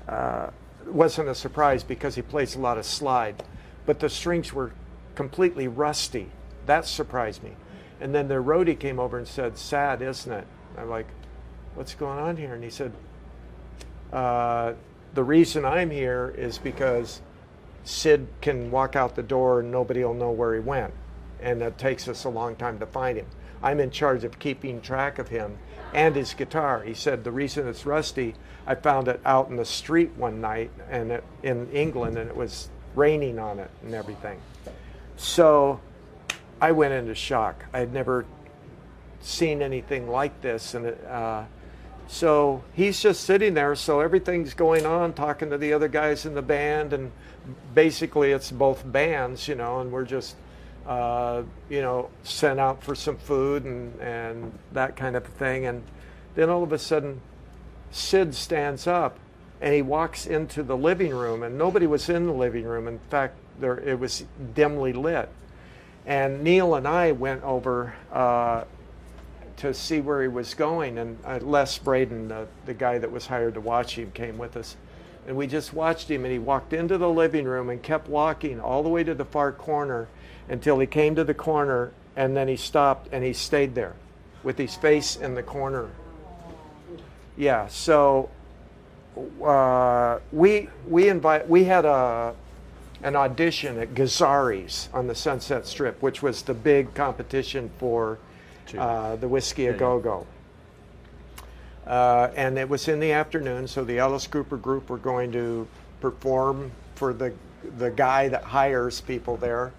uh, wasn't a surprise because he plays a lot of slide but the strings were completely rusty that surprised me and then the roadie came over and said sad isn't it i'm like what's going on here and he said uh, the reason I'm here is because Syd can walk out the door and nobody will know where he went. And it takes us a long time to find him. I'm in charge of keeping track of him and his guitar. He said the reason it's rusty, I found it out in the street one night and it, in England and it was raining on it and everything. So I went into shock. I had never seen anything like this and it, uh, so he's just sitting there. So everything's going on, talking to the other guys in the band, and basically it's both bands, you know, and we're just, uh, you know, sent out for some food and and that kind of thing. And then all of a sudden, Syd stands up, and he walks into the living room, and nobody was in the living room. In fact, there it was dimly lit. And Neil and I went over. Uh, to see where he was going. And uh, Les Braden, the, the guy that was hired to watch him, came with us. And we just watched him, and he walked into the living room and kept walking all the way to the far corner until he came to the corner, and then he stopped and he stayed there with his face in the corner. Yeah, so uh, we we invite we had a an audition at Gazzari's on the Sunset Strip, which was the big competition for uh, the Whisky a Go Go. Uh, and it was in the afternoon, so the Alice Cooper group were going to perform for the the guy that hires people there.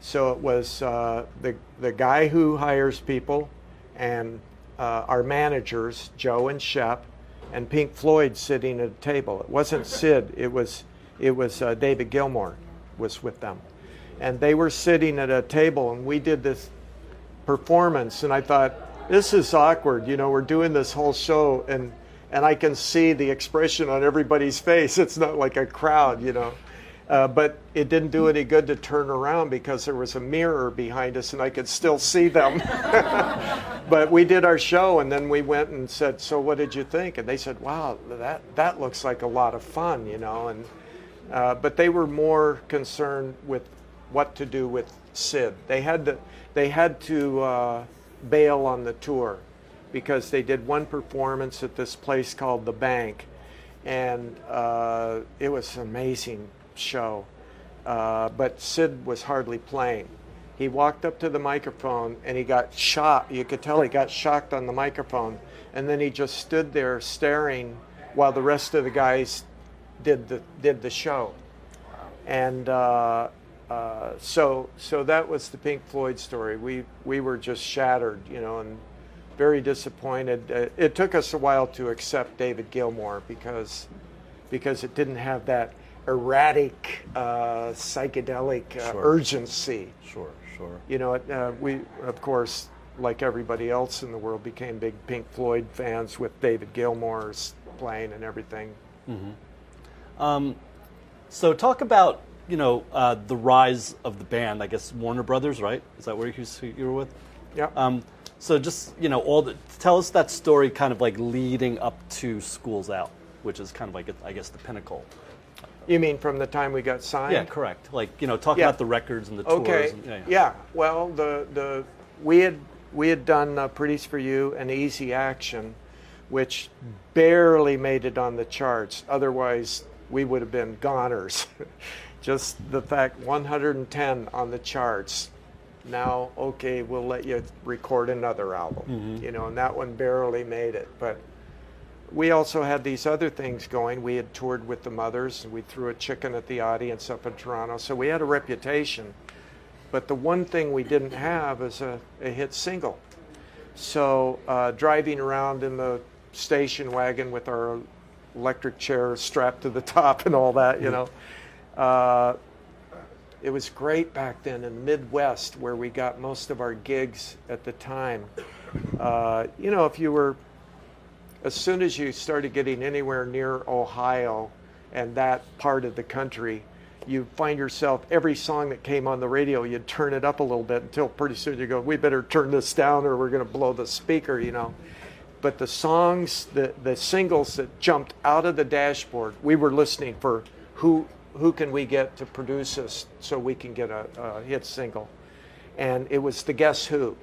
So it was uh, the the guy who hires people, and uh, our managers Joe and Shep, and Pink Floyd sitting at a table. It wasn't Syd. It was it was uh, David Gilmour was with them, and they were sitting at a table, and we did this performance, and I thought this is awkward. You know, we're doing this whole show, and and I can see the expression on everybody's face. It's not like a crowd, you know. Uh, but it didn't do any good to turn around because there was a mirror behind us and I could still see them. but we did our show and then we went and said, "So what did you think?" And they said, "Wow, that that looks like a lot of fun," you know. And uh, but they were more concerned with what to do with Syd. They had to they had to uh, bail on the tour because they did one performance at this place called the Bank, and uh, it was an amazing show. Uh, but Syd was hardly playing. He walked up to the microphone and he got shocked. You could tell he got shocked on the microphone, and then he just stood there staring while the rest of the guys did the did the show. And uh, so so that was the Pink Floyd story. We we were just shattered, you know, and very disappointed. Uh, it took us a while to accept David Gilmour because because it didn't have that erratic, uh, psychedelic uh, Sure. urgency. Sure, sure. You know, uh, we of course, like everybody else in the world, became big Pink Floyd fans with David Gilmour's playing and everything. Um, so talk about you know uh, the rise of the band. I guess Warner Brothers, right? Is that where you, you were with? Yeah. Um, so just you know all the tell us that story, kind of like leading up to Schools Out, which is kind of like I guess the pinnacle. you mean from the time we got signed? Yeah, correct. Like you know, talk Yeah. about the records and the tours. Okay. And, yeah, yeah, Well, the the we had we had done uh, "Pretties for You" and "Easy Action," which barely made it on the charts. Otherwise, we would have been goners. Just the fact 110 on the charts. Now, okay, we'll let you record another album. You know, and that one barely made it, but we also had these other things going. We had toured with the Mothers, and we threw a chicken at the audience up in Toronto. So we had a reputation. But the one thing we didn't have is a, a hit single. So uh, driving around in the station wagon with our electric chair strapped to the top and all that, you know. Uh, it was great back then in the Midwest where we got most of our gigs at the time. Uh, you know, if you were as soon as you started getting anywhere near Ohio and that part of the country, you find yourself every song that came on the radio, you'd turn it up a little bit until pretty soon you go, we better turn this down or we're going to blow the speaker, you know. But the songs, the, the singles that jumped out of the dashboard, we were listening for who who can we get to produce us so we can get a, a hit single, and it was the Guess Who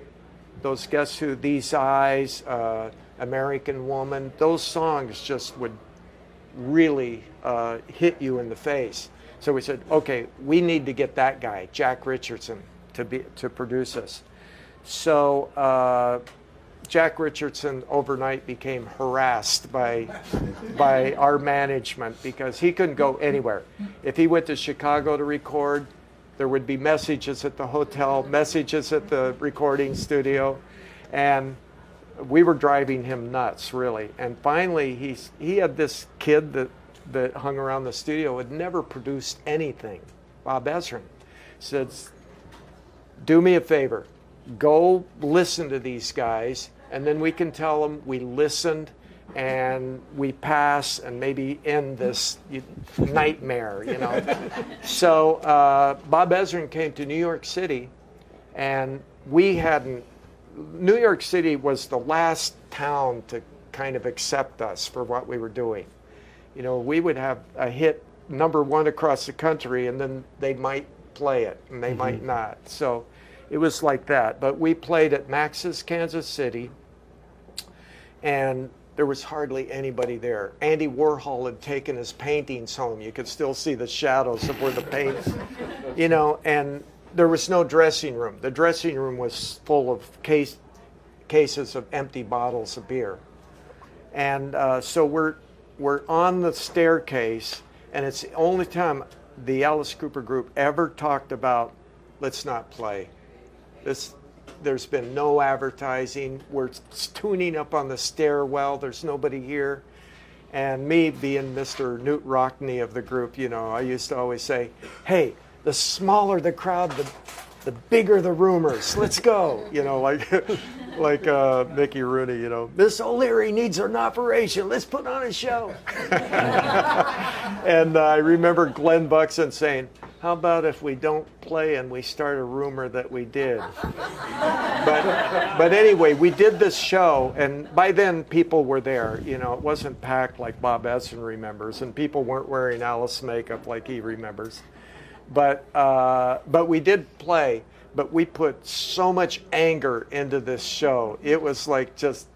those Guess Who, These Eyes, uh, American Woman, those songs just would really uh, hit you in the face. So we said, okay, we need to get that guy, Jack Richardson, to be to produce us. So uh, Jack Richardson overnight became harassed by by our management because he couldn't go anywhere. If he went to Chicago to record, there would be messages at the hotel, messages at the recording studio, and we were driving him nuts, really. And finally, he's, he had this kid that, that hung around the studio, had never produced anything, Bob Ezrin. Said, do me a favor, go listen to these guys, and then we can tell them we listened and we pass and maybe end this nightmare, you know. so uh, Bob Ezrin came to New York City, and we hadn't. New York City was the last town to kind of accept us for what we were doing. You know, we would have a hit number one across the country, and then they might play it, and they might not. So it was like that. But we played at Max's Kansas City, and there was hardly anybody there. Andy Warhol had taken his paintings home. You could still see the shadows of where the paint, you know, and there was no dressing room. The dressing room was full of case, cases of empty bottles of beer. And uh, so we're, we're on the staircase, and it's the only time the Alice Cooper group ever talked about let's not play. This, there's been no advertising. We're tuning up on the stairwell. There's nobody here. And me being Mr. Newt Rockney of the group, you know, I used to always say, hey, the smaller the crowd, the, the bigger the rumors. Let's go. You know, like like uh, Mickey Rooney, you know, Miss O'Leary needs an operation. Let's put on a show. and uh, I remember Glen Buxton saying, how about if we don't play and we start a rumor that we did? but, but anyway, we did this show, and by then people were there. You know, it wasn't packed like Bob Ezrin remembers, and people weren't wearing Alice makeup like he remembers. But, uh, but we did play, but we put so much anger into this show. It was like just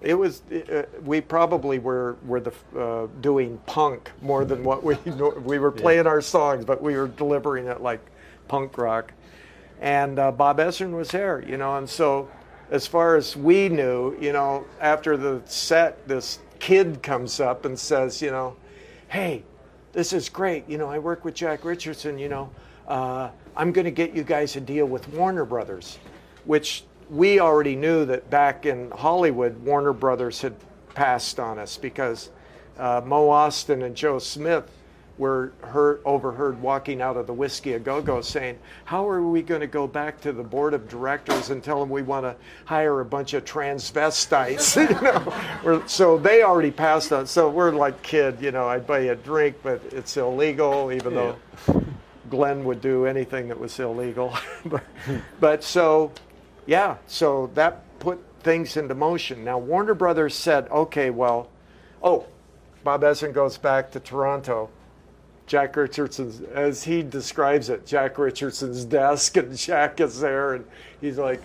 it was uh, we probably were were the uh, doing punk more than what we we were playing yeah. our songs, but we were delivering it like punk rock. And uh, Bob Ezrin was there, you know, and so as far as we knew, you know, after the set, this kid comes up and says, you know, hey, this is great. You know, I work with Jack Richardson. You know, uh, I'm going to get you guys a deal with Warner Brothers, which we already knew that back in Hollywood, Warner Brothers had passed on us because uh, Mo Ostin and Joe Smith were heard, overheard walking out of the Whisky a Go Go saying, How are we going to go back to the board of directors and tell them we want to hire a bunch of transvestites? you know? so they already passed on. So we're like, kid, you know, I'd buy you a drink, but it's illegal, even yeah. though Glen would do anything that was illegal. but, but so yeah, so that put things into motion. Now, Warner Brothers said, okay, well, oh, Bob Ezrin goes back to Toronto. Jack Richardson's, as he describes it, Jack Richardson's desk, and Jack is there, and he's like,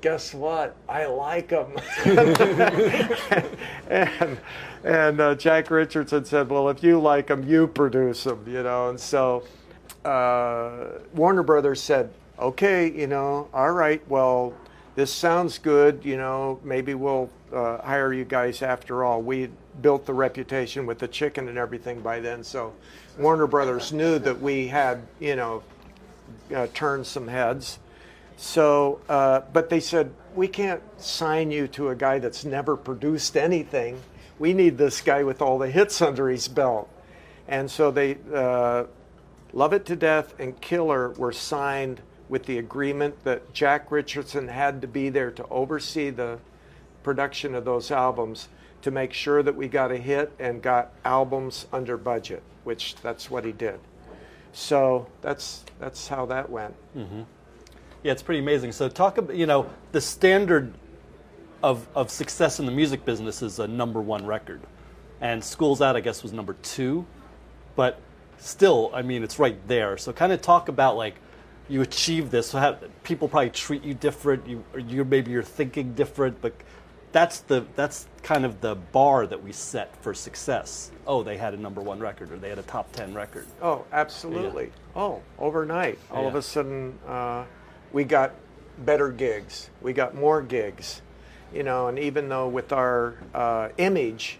guess what? I like him. and and uh, Jack Richardson said, well, if you like him, you produce him, you know. And so uh, Warner Brothers said, okay, you know, all right, well, this sounds good, you know, maybe we'll uh, hire you guys after all. We built the reputation with the chicken and everything by then, so Warner Brothers knew that we had, you know, uh, turned some heads. So, uh, but they said, we can't sign you to a guy that's never produced anything. We need this guy with all the hits under his belt. And so they, uh, Love It to Death and Killer were signed with the agreement that Jack Richardson had to be there to oversee the production of those albums to make sure that we got a hit and got albums under budget, which that's what he did. So that's that's how that went. Mm-hmm. Yeah, it's pretty amazing. So talk about you know the standard of of success in the music business is a number one record, and Schools Out I guess was number two, but still I mean it's right there. So kind of talk about like you achieve this. So have, people probably treat you different. You, you maybe you're thinking different, but that's the that's kind of the bar that we set for success. Oh, they had a number one record, or they had a top ten record. Oh, absolutely. Yeah. Oh, overnight, all yeah. of a sudden, uh, we got better gigs. We got more gigs, you know. And even though with our uh, image,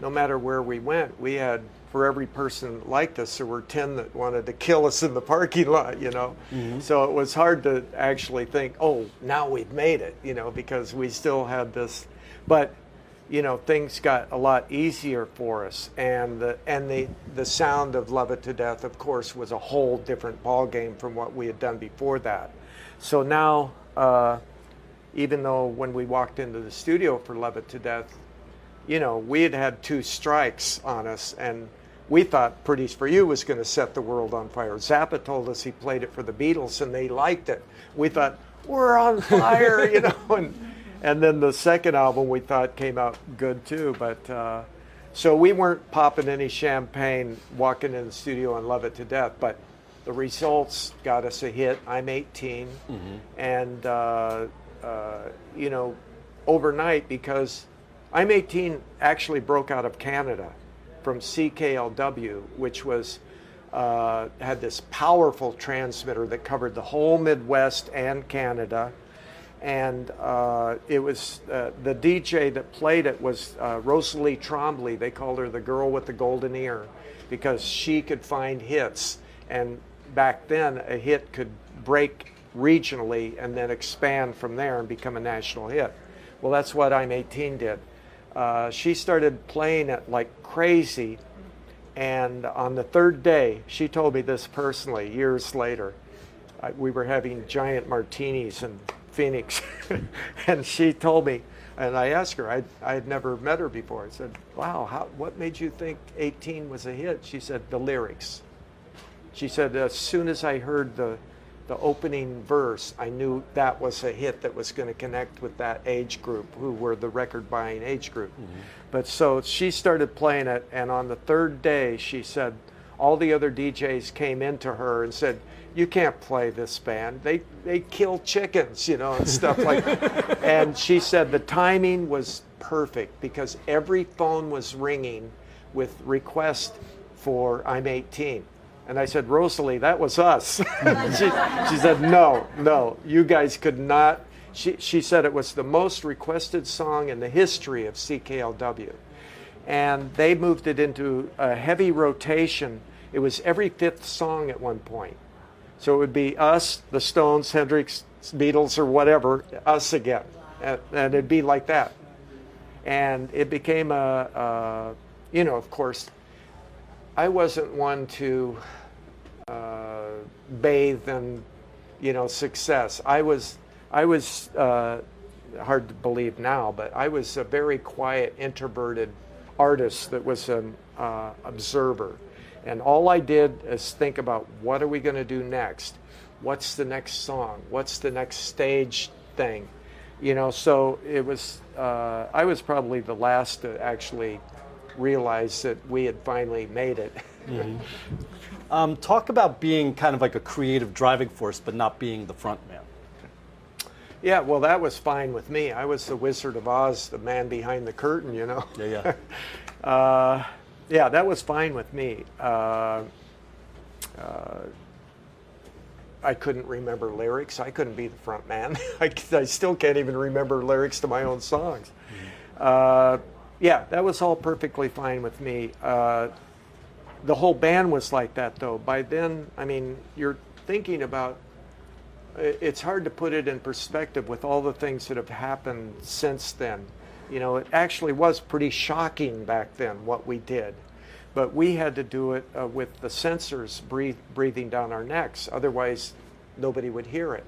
no matter where we went, we had for every person like us, there were 10 that wanted to kill us in the parking lot, you know. Mm-hmm. So it was hard to actually think, oh, now we've made it, you know, because we still had this. But, you know, things got a lot easier for us. And the, and the, the sound of Love It to Death, of course, was a whole different ballgame from what we had done before that. So now, uh, even though when we walked into the studio for Love It to Death, you know, we had had two strikes on us, and we thought Pretties for You was going to set the world on fire. Zappa told us he played it for the Beatles and they liked it. We thought, we're on fire, you know. And, and then the second album we thought came out good too. But uh, so we weren't popping any champagne walking in the studio and love it to death. But the results got us a hit. I'm 18. Mm-hmm. And, uh, uh, you know, overnight because I'm 18 actually broke out of Canada from CKLW, which was uh, had this powerful transmitter that covered the whole Midwest and Canada. And uh, it was uh, the DJ that played it was uh, Rosalie Trombley. They called her the girl with the golden ear because she could find hits. And back then, a hit could break regionally and then expand from there and become a national hit. Well, that's what I'm 18 did. Uh, she started playing it like crazy. And on the third day, she told me this personally years later. I, we were having giant martinis in Phoenix. and she told me, and I asked her, I, I had never met her before. I said, Wow, how, what made you think 18 was a hit? She said, The lyrics. She said, As soon as I heard the, the opening verse, I knew that was a hit that was going to connect with that age group, who were the record buying age group. Mm-hmm. But so she started playing it, and on the third day, she said, all the other DJs came into her and said, "You can't play this band. They they kill chickens, you know, and stuff like." that. and she said the timing was perfect because every phone was ringing with request for "I'm 18." And I said, Rosalie, that was us. she, she said, No, no, you guys could not. She, she said it was the most requested song in the history of CKLW. And they moved it into a heavy rotation it was every fifth song at one point. So it would be us, the Stones, Hendrix, Beatles, or whatever, us again. And, and it'd be like that. And it became a, a, you know, of course, I wasn't one to uh, bathe in, you know, success. I was, I was, uh, hard to believe now, but I was a very quiet, introverted artist that was an uh, observer. And all I did is think about what are we going to do next? What's the next song? What's the next stage thing? You know, so it was, uh, I was probably the last to actually realize that we had finally made it. Mm-hmm. Um, talk about being kind of like a creative driving force, but not being the front man. Yeah, well, that was fine with me. I was the Wizard of Oz, the man behind the curtain, you know. Yeah, yeah. uh, yeah, that was fine with me. Uh, uh, I couldn't remember lyrics. I couldn't be the front man. I, I, still can't even remember lyrics to my own songs. Mm-hmm. Uh, yeah, that was all perfectly fine with me. The whole band was like that, though. By then, I mean, you're thinking about it's hard to put it in perspective with all the things that have happened since then. You know, it actually was pretty shocking back then what we did. But we had to do it uh, with the censors breathe, breathing down our necks. Otherwise, nobody would hear it.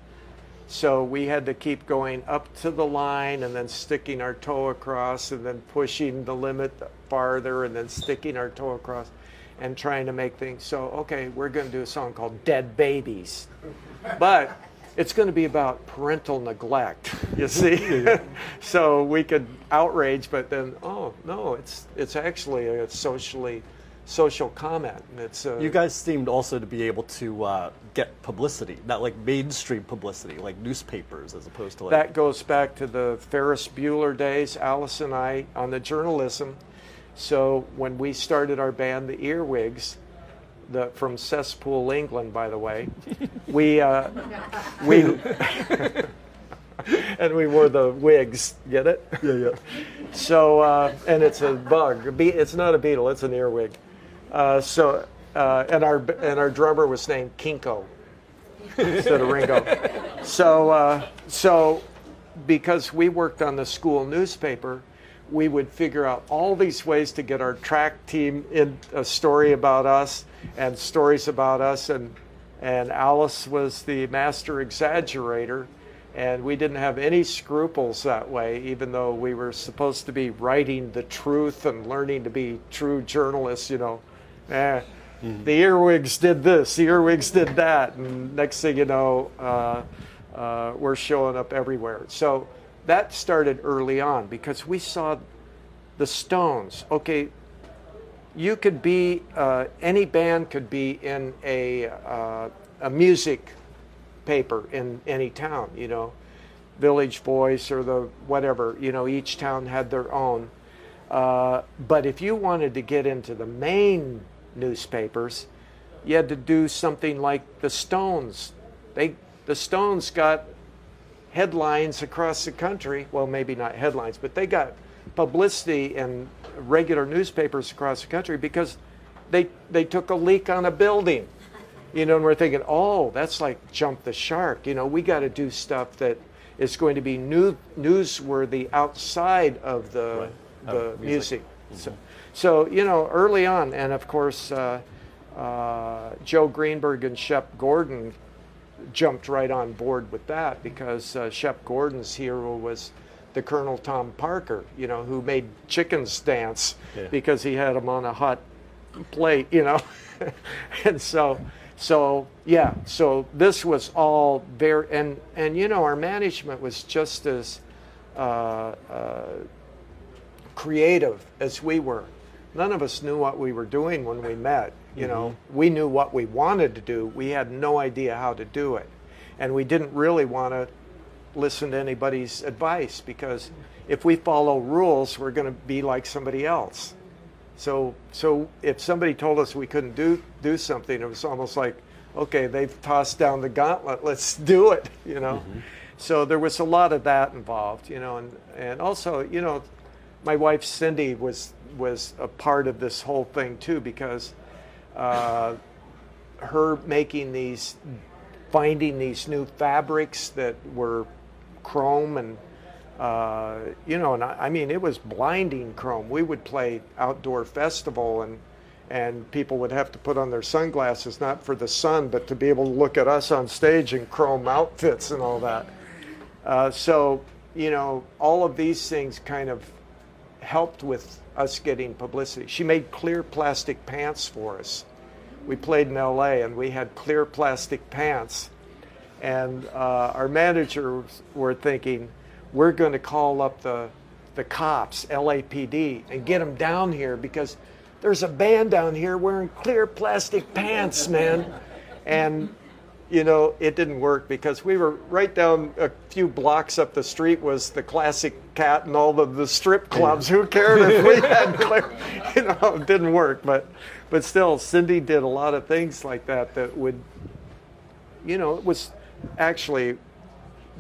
So we had to keep going up to the line and then sticking our toe across and then pushing the limit farther and then sticking our toe across and trying to make things. So, okay, we're going to do a song called Dead Babies. But it's going to be about parental neglect, you see. so we could outrage, but then, oh no, it's it's actually a socially social comment. It's uh, you guys seemed also to be able to uh, get publicity, not like mainstream publicity, like newspapers, as opposed to like that goes back to the Ferris Bueller days. Alice and I on the journalism. So when we started our band, the Earwigs, the, from Cesspool, England, by the way. we uh, we and we wore the wigs. Get it? Yeah, yeah. So uh, and it's a bug. It's not a beetle. It's an earwig. Uh, so uh, and our and our drummer was named Kinko instead of Ringo. So uh, so because we worked on the school newspaper we would figure out all these ways to get our track team in a story about us and stories about us. And and Alice was the master exaggerator and we didn't have any scruples that way even though we were supposed to be writing the truth and learning to be true journalists you know. Eh, mm-hmm. the earwigs did this the earwigs did that and next thing you know uh, uh, we're showing up everywhere. So that started early on because we saw the Stones. Okay, you could be, uh, any band could be in a, uh, a music paper in any town, you know, Village Voice or the whatever, you know, each town had their own. Uh, but if you wanted to get into the main newspapers, you had to do something like the Stones. They, the Stones got headlines across the country. Well, maybe not headlines, but they got publicity in regular newspapers across the country because they they took a leak on a building. You know, and we're thinking, oh, that's like jump the shark. You know, we got to do stuff that is going to be new, newsworthy outside of the right. the Oh, music. music. So, so you know, early on, and of course, uh, uh, Joe Greenberg and Shep Gordon jumped right on board with that because uh, Shep Gordon's hero was the Colonel Tom Parker, you know, who made chickens dance Yeah. because he had them on a hot plate, you know, and so. So yeah, so this was all very, and and you know our management was just as uh, uh, creative as we were. None of us knew what we were doing when we met. You know, mm-hmm. we knew what we wanted to do. We had no idea how to do it, and we didn't really want to listen to anybody's advice because if we follow rules, we're going to be like somebody else. So, so if somebody told us we couldn't do do something, it was almost like, okay, they've tossed down the gauntlet. Let's do it. You know. Mm-hmm. So there was a lot of that involved. You know, and and also, you know, my wife Cindy was was a part of this whole thing too because uh, her making these, finding these new fabrics that were chrome and uh, you know, and I, I mean, it was blinding chrome. We would play outdoor festival, and and people would have to put on their sunglasses not for the sun, but to be able to look at us on stage in chrome outfits and all that. Uh, so you know, all of these things kind of helped with us getting publicity. She made clear plastic pants for us. We played in LA, and we had clear plastic pants and uh, our managers were thinking, we're going to call up the the cops, LAPD, and get them down here because there's a band down here wearing clear plastic pants, man. And you know, it didn't work because we were right down a few blocks up the street was the classic cat and all the, the strip clubs. Who cared if we had clear? You know, it didn't work. But but still, Cindy did a lot of things like that that would you know, it was actually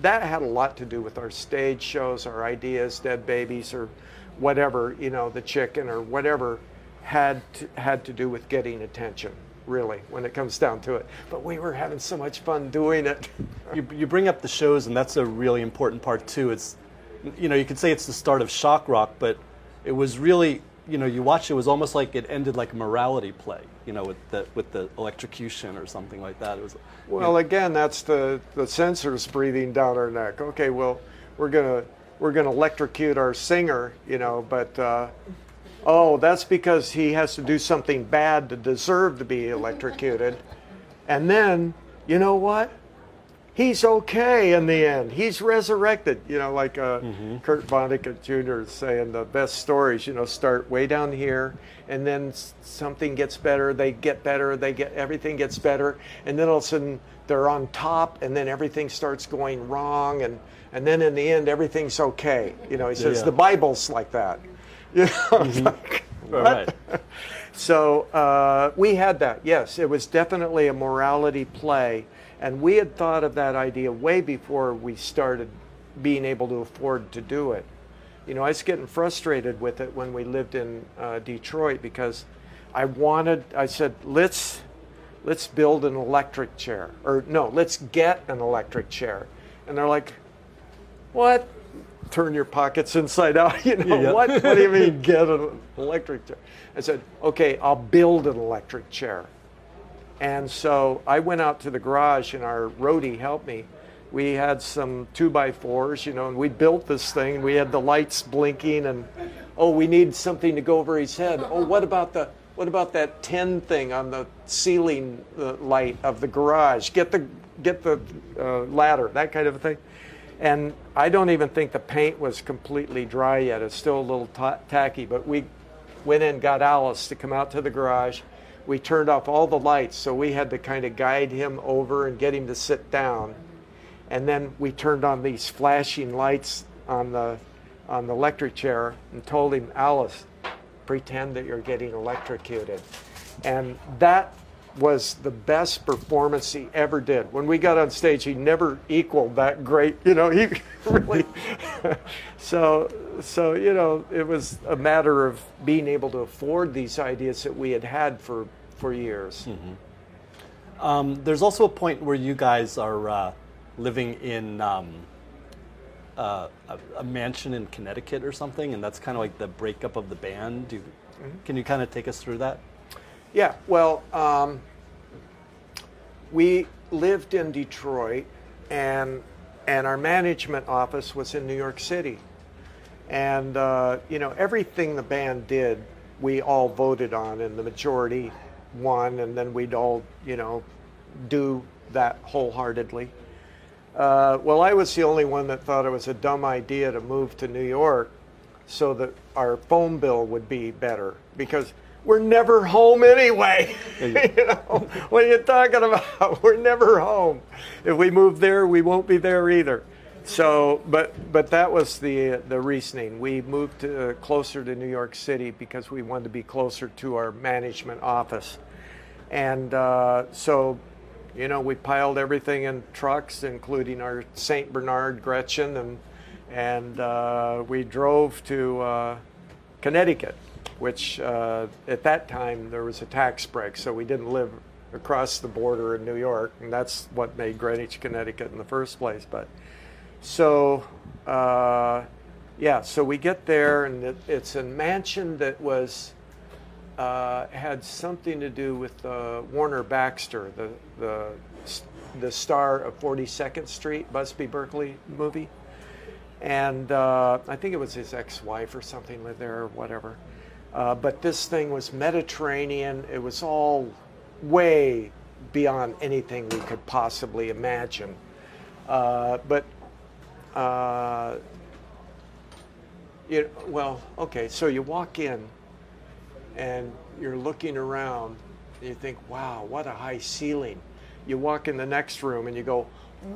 that had a lot to do with our stage shows, our ideas, Dead Babies, or whatever, you know, the chicken or whatever had to, had to do with getting attention. Really, when it comes down to it. But we were having so much fun doing it. You, you bring up the shows, and that's a really important part too. It's, you know, you could say it's the start of shock rock, but it was really, you know, you watch it, it was almost like it ended like a morality play, you know, with the with the electrocution or something like that. It was. Well, again, that's the the censors breathing down our neck. Okay, well, we're gonna we're gonna electrocute our singer, you know, but uh, oh, that's because he has to do something bad to deserve to be electrocuted, and then you know what? He's okay in the end. He's resurrected. You know, like uh, Kurt Vonnegut Jr. is saying, the best stories, you know, start way down here, and then something gets better. They get better. They get everything gets better, and then all of a sudden they're on top, and then everything starts going wrong, and and then in the end everything's okay. You know, he says yeah. the Bible's like that. You know, like, All right. so uh, we had that. Yes, it was definitely a morality play, and we had thought of that idea way before we started being able to afford to do it. You know, I was getting frustrated with it when we lived in uh, Detroit because I wanted. I said, let's let's build an electric chair, or no, let's get an electric chair, and they're like, what? Turn your pockets inside out. You know Yeah. what? What do you mean get an electric chair? I said, okay, I'll build an electric chair. And so I went out to the garage, and our roadie helped me. We had some two by fours, you know, and we built this thing. We had the lights blinking, and oh, we need something to go over his head. Oh, what about the what about that tin thing on the ceiling light of the garage? Get the get the uh, ladder, that kind of a thing. And I don't even think the paint was completely dry yet. It's still a little ta- tacky, but we went in, got Alice to come out to the garage. We turned off all the lights, so we had to kind of guide him over and get him to sit down. And then we turned on these flashing lights on the on the electric chair and told him, Alice, pretend that you're getting electrocuted. And that was the best performance he ever did. When we got on stage, he never equaled that great. You know, he really. so, so you know, it was a matter of being able to afford these ideas that we had had for for years. Um, there's also a point where you guys are uh, living in um, uh, a, a, mansion in Connecticut or something, and that's kind of like the breakup of the band. Do, mm-hmm. Can you kind of take us through that? Yeah, well, um, we lived in Detroit, and and our management office was in New York City, and uh, you know everything the band did, we all voted on, and the majority won, and then we'd all you know do that wholeheartedly. Uh, well, I was the only one that thought it was a dumb idea to move to New York so that our phone bill would be better because we're never home anyway. you know, what are you talking about? We're never home. If we move there, we won't be there either. So, but but that was the the reasoning. We moved to, uh, closer to New York City because we wanted to be closer to our management office, and uh, so, you know, we piled everything in trucks, including our Saint Bernard Gretchen, and and uh, we drove to uh, Connecticut which uh, at that time there was a tax break, so we didn't live across the border in New York, and that's what made Greenwich, Connecticut in the first place. But so, uh, yeah, so we get there, and it, it's a mansion that was uh, had something to do with uh, Warner Baxter, the the the star of 42nd Street, Busby Berkeley movie, and uh, I think it was his ex-wife or something lived there or whatever. Uh, but this thing was Mediterranean. It was all way beyond anything we could possibly imagine. Uh, but, uh, you, well, okay, so you walk in and you're looking around and you think, wow, what a high ceiling. You walk in the next room and you go,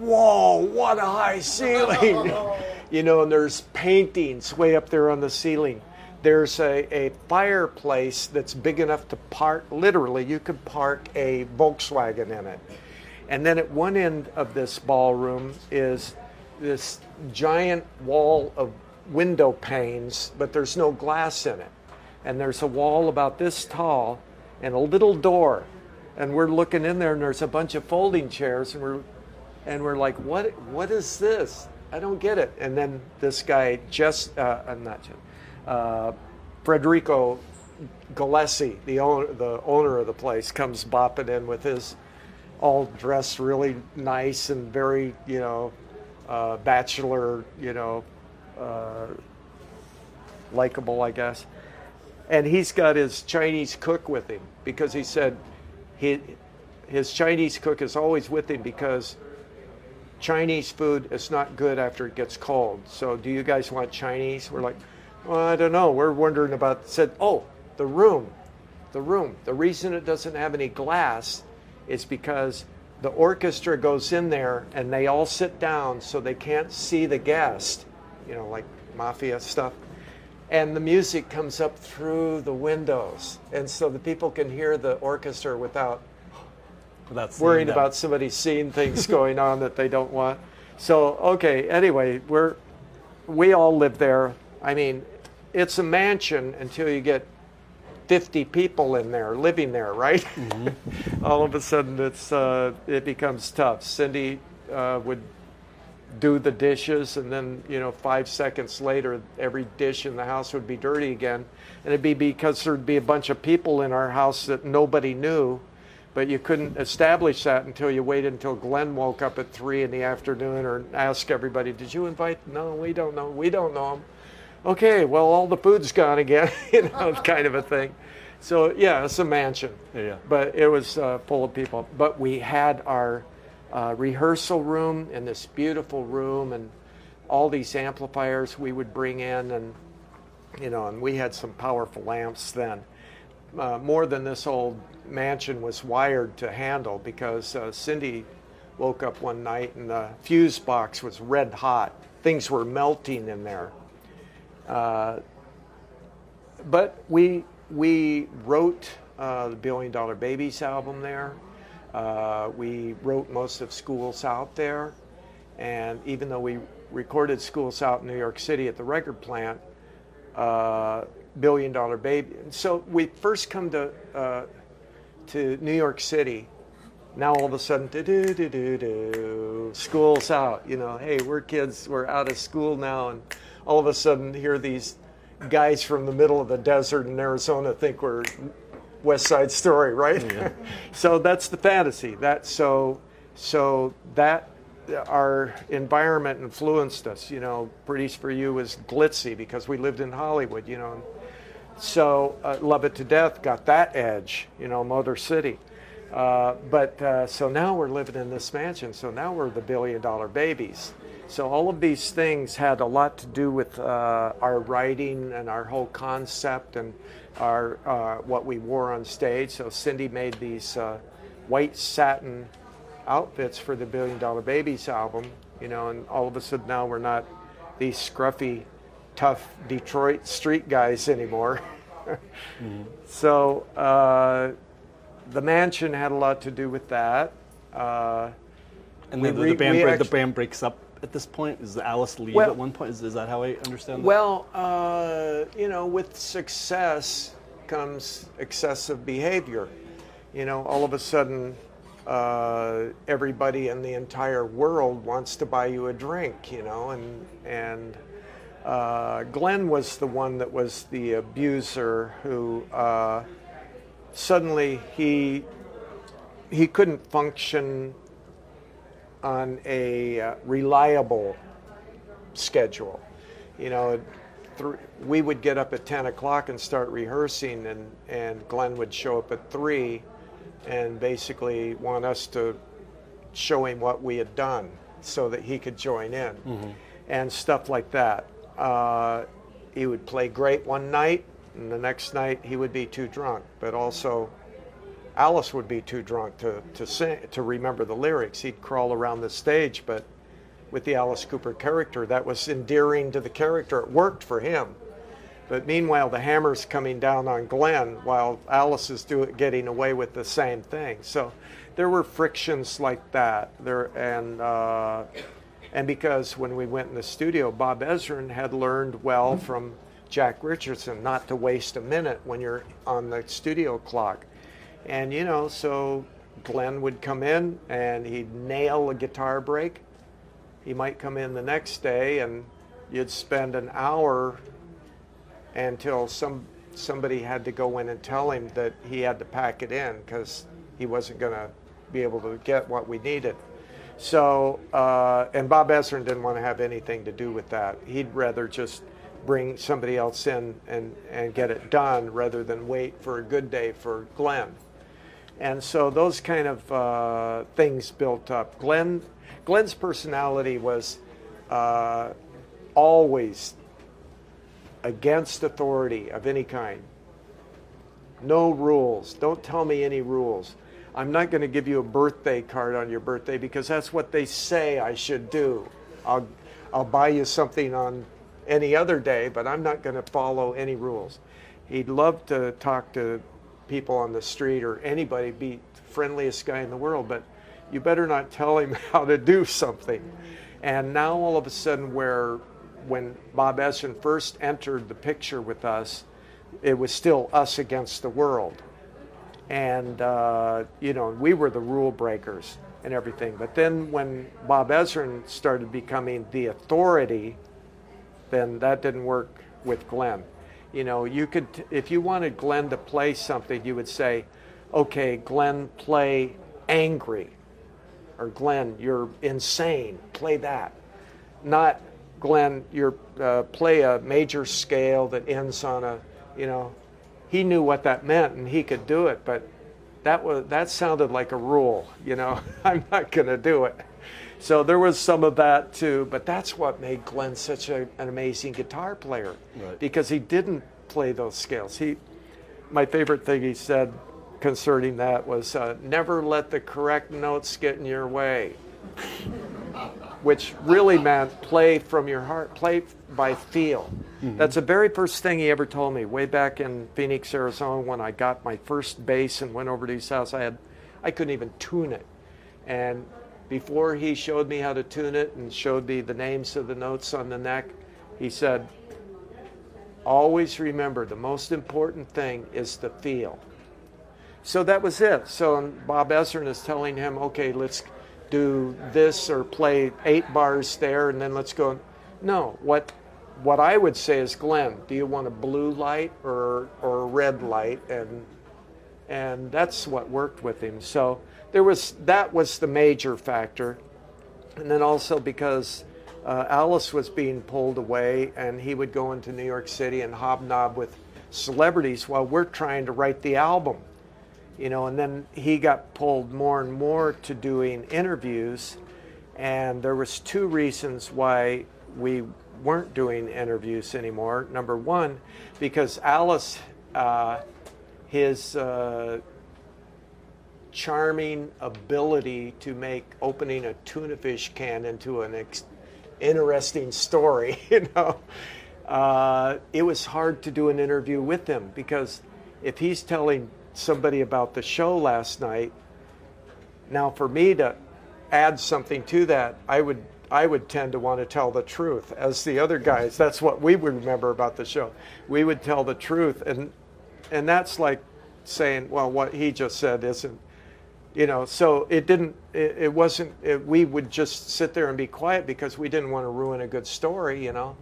whoa, what a high ceiling. you know, and there's paintings way up there on the ceiling there's a, a fireplace that's big enough to park, literally, you could park a Volkswagen in it. And then at one end of this ballroom is this giant wall of window panes, but there's no glass in it. And there's a wall about this tall and a little door. And we're looking in there and there's a bunch of folding chairs and we're and we're like, what what is this? I don't get it. And then this guy just uh, I'm not just uh, Federico Gillespie, the owner, the owner of the place, comes bopping in with his all dressed really nice and very, you know, uh, bachelor, you know, uh, likable, I guess. And he's got his Chinese cook with him because he said he, his Chinese cook is always with him because Chinese food is not good after it gets cold. So, do you guys want Chinese? We're like, well, I don't know. We're wondering about, said, oh, the room. The room. The reason it doesn't have any glass is because the orchestra goes in there and they all sit down so they can't see the guest, you know, like mafia stuff. And the music comes up through the windows. And so the people can hear the orchestra without, without worrying about somebody seeing things going on that they don't want. So, okay, anyway, we're, we all live there. I mean, it's a mansion until you get 50 people in there living there, right? Mm-hmm. All of a sudden, it's uh, it becomes tough. Cindy uh, would do the dishes, and then you know, five seconds later, every dish in the house would be dirty again, and it'd be because there'd be a bunch of people in our house that nobody knew. But you couldn't establish that until you waited until Glen woke up at three in the afternoon or ask everybody, "Did you invite?" No, we don't know. We don't know them okay, well, all the food's gone again, you know, kind of a thing. So yeah, it's a mansion. Yeah. But it was uh, full of people. But we had our uh, rehearsal room in this beautiful room, and all these amplifiers we would bring in, and you know, and we had some powerful lamps then. Uh, more than this old mansion was wired to handle because uh, Cindy woke up one night and the fuse box was red hot. Things were melting in there. Uh, but we we wrote uh, the Billion Dollar Babies album there. Uh, we wrote most of Schools Out there, and even though we recorded Schools Out in New York City at the record plant, uh, Billion Dollar Baby. So we first come to uh, to New York City Now all of a sudden, do do do do do, school's out. You know, hey, we're kids, we're out of school now, and all of a sudden, here these guys from the middle of the desert in Arizona think we're West Side Story, right? Yeah. so that's the fantasy. That so so that our environment influenced us. You know, Pretties for You was glitzy because we lived in Hollywood. You know, so uh, Love It to Death got that edge. You know, Motor City. Uh, but uh, so now we're living in this mansion. So now we're the billion dollar babies. So all of these things had a lot to do with uh, our writing and our whole concept and our uh, what we wore on stage. So Cindy made these uh, white satin outfits for the Billion Dollar Babies album. You know, and all of a sudden now we're not these scruffy, tough Detroit street guys anymore. mm-hmm. So the mansion had a lot to do with that. Uh, and then the, the, band break, actually, the band breaks up at this point. Is Alice leave well, at one point? Is, is, that how I understand that? Well, uh, you know, with success comes excessive behavior. You know, all of a sudden, uh, everybody in the entire world wants to buy you a drink. You know, and and uh, Glen was the one that was the abuser who uh, suddenly he he couldn't function on a uh, reliable schedule. You know, th- we would get up at 10 o'clock and start rehearsing, and, and Glen would show up at 3 and basically want us to show him what we had done so that he could join in mm-hmm. and stuff like that. Uh, he would play great one night, and the next night he would be too drunk, but also Alice would be too drunk to, to sing to remember the lyrics. He'd crawl around the stage, but with the Alice Cooper character, that was endearing to the character. It worked for him. But meanwhile, the hammer's coming down on Glen while Alice is doing, getting away with the same thing. So there were frictions like that. There and uh, and because when we went in the studio, Bob Ezrin had learned well from Jack Richardson not to waste a minute when you're on the studio clock. And, you know, so Glen would come in and he'd nail a guitar break. He might come in the next day and you'd spend an hour until some somebody had to go in and tell him that he had to pack it in because he wasn't going to be able to get what we needed. So, uh, and Bob Ezrin didn't want to have anything to do with that. He'd rather just bring somebody else in and, and get it done rather than wait for a good day for Glen. And so those kind of uh, things built up. Glen, Glen's personality was uh, always against authority of any kind. No rules. Don't tell me any rules. I'm not going to give you a birthday card on your birthday because that's what they say I should do. I'll, I'll buy you something on any other day, but I'm not going to follow any rules. He'd love to talk to people on the street or anybody, be the friendliest guy in the world, but you better not tell him how to do something. And now all of a sudden, where when Bob Ezrin first entered the picture with us, it was still us against the world. And, uh, you know, we were the rule breakers and everything. But then when Bob Ezrin started becoming the authority, then that didn't work with Glen. You know, you could, if you wanted Glen to play something, you would say, okay, Glen, play angry. Or Glen, you're insane, play that. Not, Glen, you're, uh, play a major scale that ends on a, you know, he knew what that meant and he could do it, but that was that sounded like a rule, you know. I'm not going to do it. So there was some of that too, but that's what made Glen such a, an amazing guitar player right. because he didn't play those scales. He, my favorite thing he said concerning that was, uh, "Never let the correct notes get in your way," which really meant play from your heart, play by feel. Mm-hmm. That's the very first thing he ever told me way back in Phoenix, Arizona, when I got my first bass and went over to his house. I had, I couldn't even tune it, and before he showed me how to tune it and showed me the names of the notes on the neck, he said, Always remember the most important thing is the feel. so that was it. So Bob Ezrin is telling him, okay, let's do this or play eight bars there, and then let's go. No, what what I would say is, Glen, do you want a blue light or or a red light? And and that's what worked with him. So there was that was the major factor, and then also because uh, Alice was being pulled away, and he would go into New York City and hobnob with celebrities while we're trying to write the album, you know. And then he got pulled more and more to doing interviews, and there was two reasons why we weren't doing interviews anymore. Number one, because Alice, uh, his uh, charming ability to make opening a tuna fish can into an ex- interesting story, you know, uh, it was hard to do an interview with him because if he's telling somebody about the show last night, now for me to add something to that, I would I would tend to want to tell the truth. As the other guys, that's what we would remember about the show. We would tell the truth, and and that's like saying, well, what he just said isn't, you know. So it didn't. It, it wasn't. It, we would just sit there and be quiet because we didn't want to ruin a good story, you know.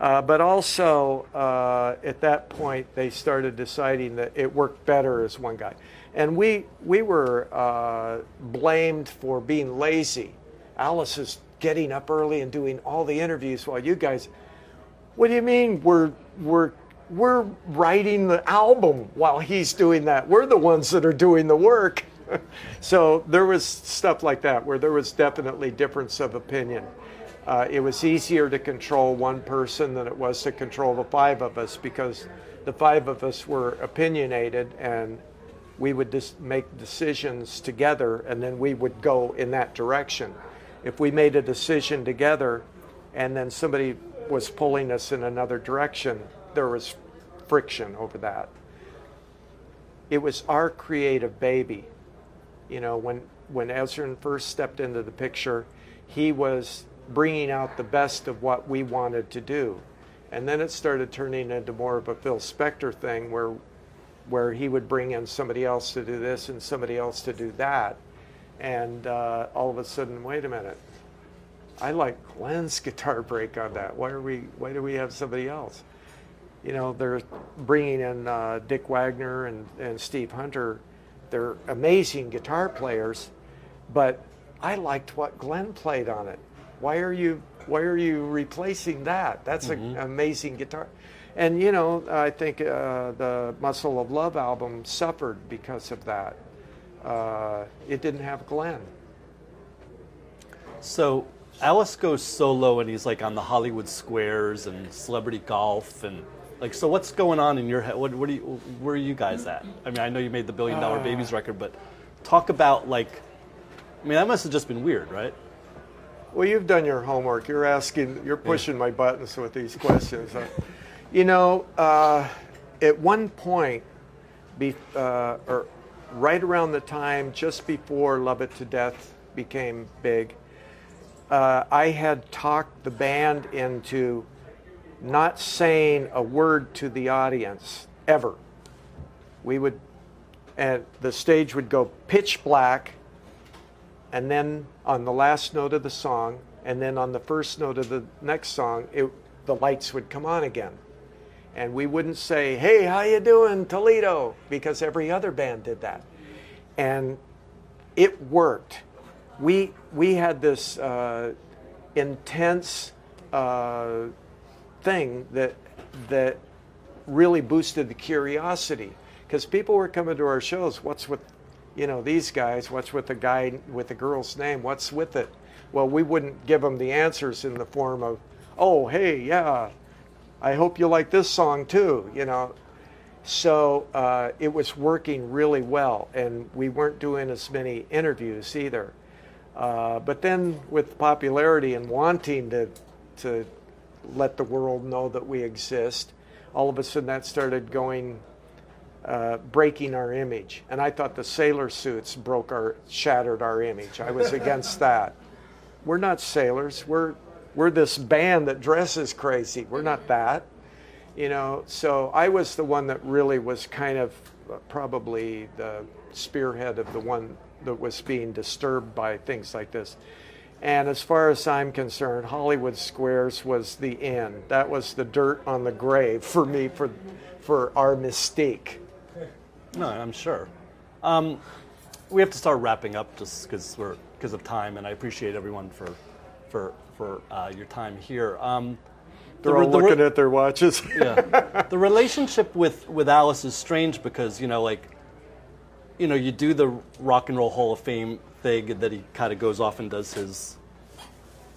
Uh, but also uh, at that point, they started deciding that it worked better as one guy, and we we were uh, blamed for being lazy. Alice is getting up early and doing all the interviews while you guys what do you mean we're we're we're writing the album while he's doing that we're the ones that are doing the work so there was stuff like that where there was definitely difference of opinion uh, it was easier to control one person than it was to control the five of us because the five of us were opinionated and we would just make decisions together and then we would go in that direction if we made a decision together and then somebody was pulling us in another direction, there was friction over that. It was our creative baby. You know, when, when Ezrin first stepped into the picture, he was bringing out the best of what we wanted to do. And then it started turning into more of a Phil Spector thing where, where he would bring in somebody else to do this and somebody else to do that and uh, all of a sudden, wait a minute, I like Glen's guitar break on that. Why are we? Why do we have somebody else? You know, they're bringing in uh, Dick Wagner and, and Steve Hunter. They're amazing guitar players, but I liked what Glen played on it. Why are you? Why are you replacing that? That's mm-hmm. an amazing guitar. And you know, I think uh, the Muscle of Love album suffered because of that uh, it didn't have Glen. So Alice goes solo and he's like on the Hollywood squares and celebrity golf and like so what's going on in your head? What, what are you where are you guys at? I mean i know you made the billion dollar uh, babies record but talk about like i mean that must have just been weird right? Well you've done your homework. You're asking you're pushing yeah. my buttons with these questions. You know uh, at one point be, uh, or right around the time just before Love It to Death became big, uh, I had talked the band into not saying a word to the audience ever. We would, and the stage would go pitch black, and then on the last note of the song, and then on the first note of the next song, it, the lights would come on again and we wouldn't say, "Hey, how you doing, Toledo?" because every other band did that, and it worked. We we had this uh, intense uh, thing that that really boosted the curiosity because people were coming to our shows. What's with you know these guys? What's with the guy with the girl's name? What's with it? Well, we wouldn't give them the answers in the form of, "Oh, hey, yeah, I hope you like this song too. You know, so uh, it was working really well, and we weren't doing as many interviews either. Uh, but then, with popularity and wanting to to let the world know that we exist, all of a sudden that started going, uh, breaking our image. And I thought the sailor suits broke our, shattered our image. I was against that. We're not sailors. We're we're this band that dresses crazy. We're not that. You know, so I was the one that really was kind of probably the spearhead of the one that was being disturbed by things like this. And as far as I'm concerned, Hollywood Squares was the end. That was the dirt on the grave for me for, for our mystique. No, I'm sure. Um, we have to start wrapping up just because we're because of time, and I appreciate everyone for for for uh, your time here. Um, They're all the looking at their watches. yeah. the relationship with with Alice is strange because you know like you know you do the Rock and Roll Hall of Fame thing and then he kind of goes off and does his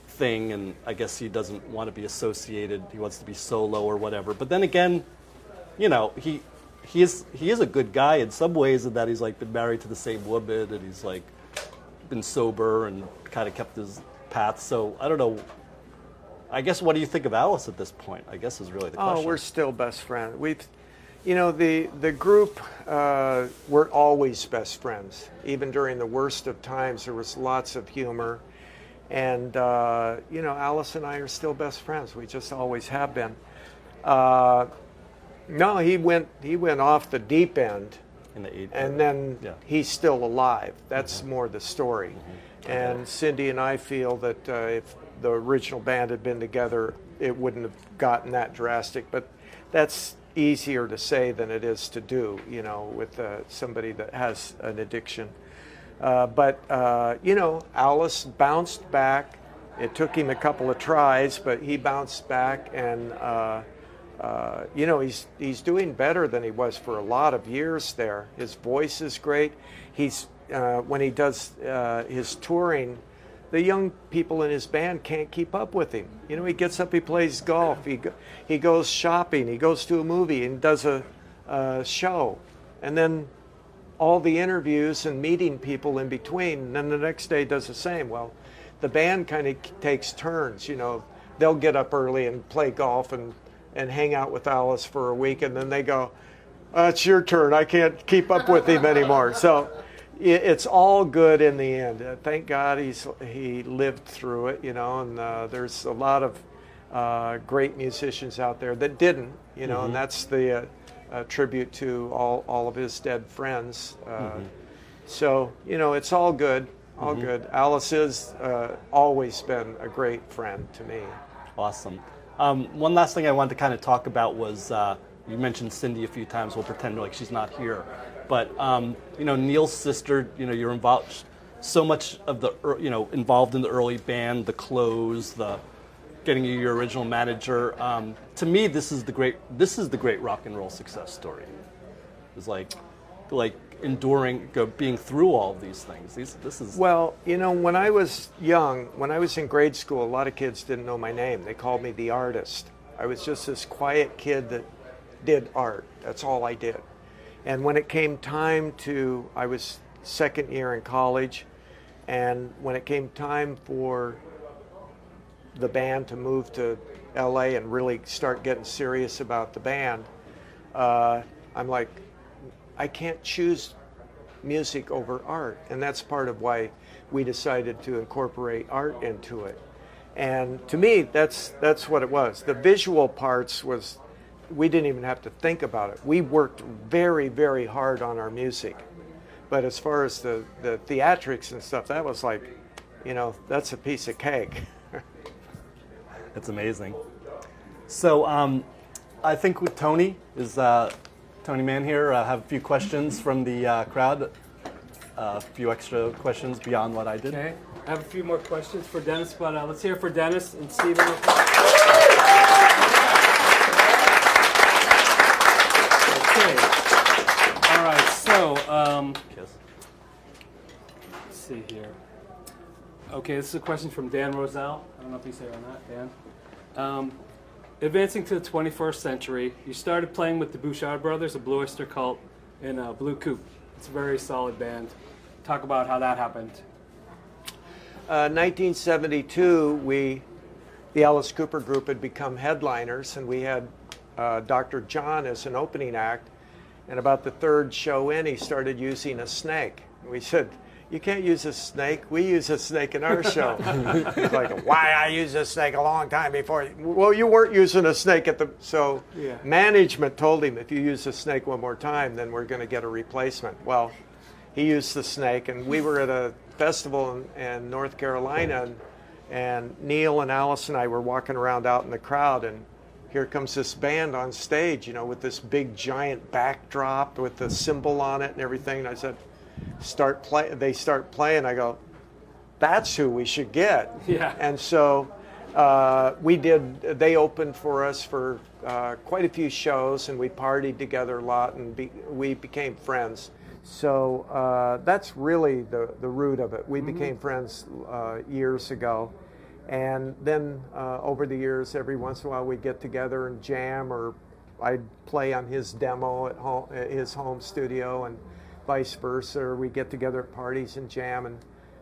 thing and I guess he doesn't want to be associated he wants to be solo or whatever but then again you know he he is he is a good guy in some ways in that he's like been married to the same woman and he's like been sober and kind of kept his path so I don't know I guess what do you think of Alice at this point? I guess is really the Oh, question. Oh, we're still best friends. We've, you know, the the group. Uh, we're always best friends. Even during the worst of times, there was lots of humor, and uh, you know, Alice and I are still best friends. We just always have been. Uh, no, he went he went off the deep end, in the and then Yeah. he's still alive. That's more the story. And Cindy and I feel that uh, if the original band had been together, it wouldn't have gotten that drastic. But that's easier to say than it is to do, you know, with uh, somebody that has an addiction. Uh, but, uh, you know, Alice bounced back. It took him a couple of tries, but he bounced back and. Uh, uh, you know, he's he's doing better than he was for a lot of years there. His voice is great. He's uh, when he does his touring, the young people in his band can't keep up with him. You know, he gets up, he plays golf, he go, he goes shopping, he goes to a movie and does a, a show, and then all the interviews and meeting people in between. And then the next day does the same. Well, the band kind of takes turns. You know, they'll get up early and play golf and and hang out with Alice for a week, and then they go, "It's your turn. I can't keep up with him anymore." So it's all good in the end. Uh, thank God he's he lived through it. You know, and uh, there's a lot of uh, great musicians out there that didn't. You know, and that's the uh, uh, tribute to all all of his dead friends. Uh, So you know, it's all good. All good. Alice has uh, always been a great friend to me. Awesome. Um, one last thing I wanted to kind of talk about was uh, you mentioned Cindy a few times. We'll pretend like she's not here, but um, you know Neil's sister. You know you're involved so much of the you know involved in the early band, the clothes, the getting you your original manager. Um, to me, this is the great this is the great rock and roll success story. It's like like enduring, go, being through all of these things. These this is Well, you know, when I was young, when I was in grade school, a lot of kids didn't know my name. They called me the artist. I was just this quiet kid that did art. That's all I did. And when it came time to, I was second year in college, and when it came time for the band to move to LA and really start getting serious about the band, uh, I'm like, I can't choose music over art, and that's part of why we decided to incorporate art into it. And to me, that's that's what it was. The visual parts was we didn't even have to think about it. We worked very, very hard on our music. But as far as the, the theatrics and stuff, that was like, you know, that's a piece of cake. It's amazing. So um, I think with Tony is uh, Tony Mann here. I have a few questions from the uh, crowd. Uh, a few extra questions beyond what I did. Okay. I have a few more questions for Dennis, but uh, let's hear it for Dennis and Steven. real quick. Okay. All right. So, um, Kiss. let's see here. Okay, this is a question from Dan Roselle. I don't know if he's say or not, Dan. Um, advancing to the 21st century, you started playing with the Bouchard Brothers, a Blue Oyster Cult, in uh, Blue Coupe. It's a very solid band. Talk about how that happened. Uh, 1972, we, the Alice Cooper Group, had become headliners, and we had uh, Dr. John as an opening act. And about the third show in, he started using a snake. We said, you can't use a snake. We use a snake in our show. He's like, why I used a snake a long time before. Well, you weren't using a snake at the. So Yeah. management told him if you use a snake one more time, then we're going to get a replacement. Well, he used the snake, and we were at a festival in, in North Carolina, and, and Neil and Alice and I were walking around out in the crowd, and here comes this band on stage, you know, with this big giant backdrop with the symbol on it and everything. And I said, start play. They start playing. I go, that's who we should get. Yeah. And so uh, we did. They opened for us for uh, quite a few shows, and we partied together a lot, and be, we became friends. So uh, that's really the the root of it. We became friends uh, years ago. And then uh, over the years, every once in a while, we'd get together and jam, or I'd play on his demo at home, at his home studio, and vice versa. Or we'd get together at parties and jam. And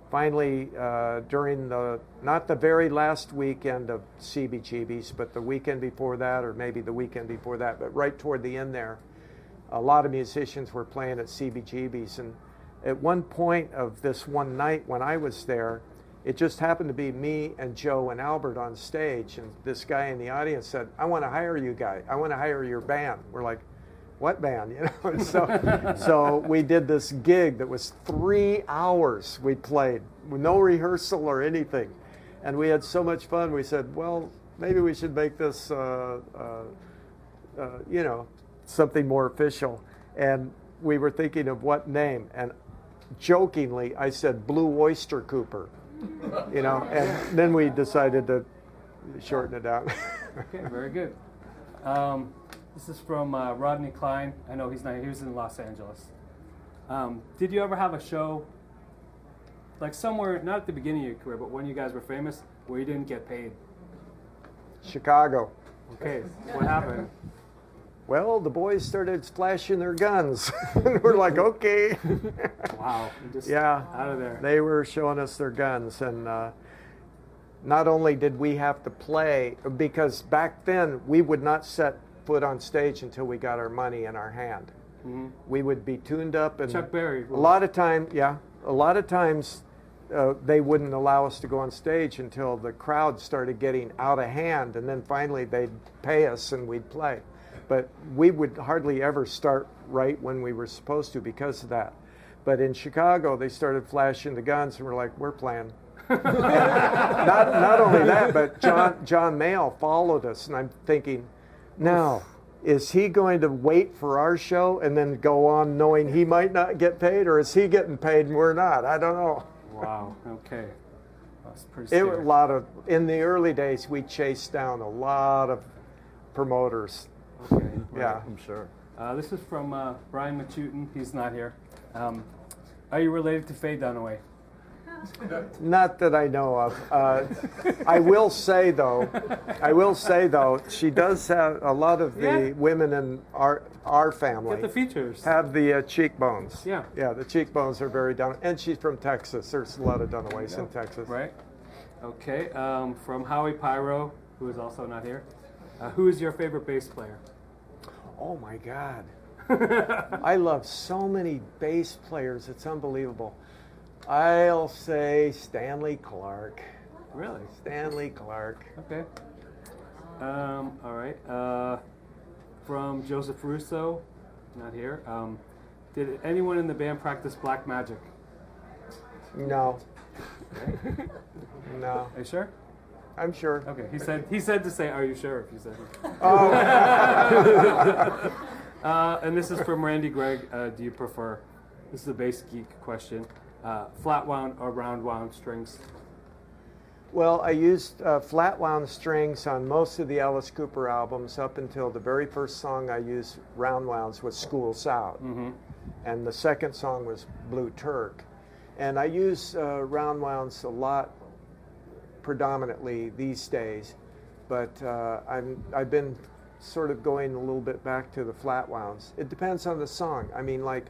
finally, uh, during the not the very last weekend of CBGB's, but the weekend before that, or maybe the weekend before that, but right toward the end there, a lot of musicians were playing at CBGB's. And at one point of this one night when I was there, it just happened to be me and Joe and Albert on stage. And this guy in the audience said, I want to hire you guy. I want to hire your band. We're like, what band? You know, and so, so we did this gig that was three hours we played with no rehearsal or anything. And we had so much fun. We said, well, maybe we should make this, uh, uh, uh, you know, something more official. And we were thinking of what name. And jokingly, I said Blue Oyster Cooper, you know, and then we decided to shorten it out. Okay, very good. Um, this is from uh, Rodney Klein. I know he's not. He was in Los Angeles. Um, did you ever have a show, like somewhere, not at the beginning of your career, but when you guys were famous, where you didn't get paid? Chicago. Okay, what happened? Well, the boys started flashing their guns. and we're like, okay. Wow, just Yeah. out of there. They were showing us their guns. And uh, not only did we have to play, because back then we would not set foot on stage until we got our money in our hand. We would be tuned up and Chuck Berry. a lot of time, yeah, a lot of times uh, they wouldn't allow us to go on stage until the crowd started getting out of hand, and then finally they'd pay us and we'd play. But we would hardly ever start right when we were supposed to because of that. But in Chicago, they started flashing the guns, and we're like, we're playing. Not, not only that, but John, John followed us, and I'm thinking, now, is he going to wait for our show and then go on knowing he might not get paid, or is he getting paid and we're not? I don't know. Wow. Okay. That's pretty It scary. was a lot of in the early days. We chased down a lot of promoters. Okay. Yeah, I'm sure. Uh, this is from uh, Brian Machutin. He's not here. Um, are you related to Faye Dunaway? not that I know of. Uh, I will say though, I will say though, she does have a lot of the Yeah. women in our our family Get the features. have the uh, cheekbones. Yeah. yeah, the cheekbones are very down. And she's from Texas. There's a lot of Dunaways in Texas. Right. Okay. Um, from Howie Pyro, who is also not here. Uh, who is your favorite bass player? Oh my God. I love so many bass players. It's unbelievable. I'll say Stanley Clarke. Really? Stanley Clarke. Okay. Um, all right. Uh, from Joseph Russo, not here. Um, did anyone in the band practice black magic? No. no. Are you sure? I'm sure. Okay. He said. He said to say, "Are you sure?" If you said. Oh, Uh, and this is from Randy Gregg. Uh, do you prefer? This is a bass geek question. Uh, flat wound or round wound strings? well, I used uh, flat wound strings on most of the Alice Cooper albums up until the very first song I used round wounds was School's Out. And the second song was Blue Turk. And I use uh, round wounds a lot predominantly these days, but uh, I'm, I've been sort of going a little bit back to the flat wounds. It depends on the song. I mean, like,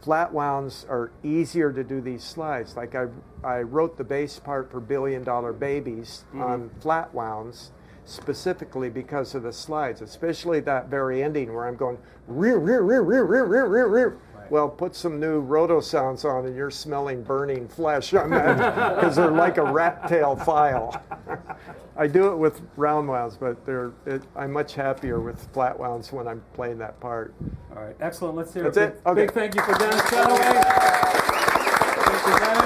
flat wounds are easier to do these slides. Like, I, I wrote the bass part for Billion Dollar Babies on flat wounds specifically because of the slides, especially that very ending where I'm going rear, rear, rear, rear, rear, rear, rear, rear. Well, put some new Rotosounds on, and you're smelling burning flesh on that because they're like a rat tail file. I do it with round wounds, but they're it, I'm much happier with flat wounds when I'm playing that part. All right, excellent. Let's hear That's a it? big, Okay. big thank you for Dennis Dunaway. Thank you, Dennis.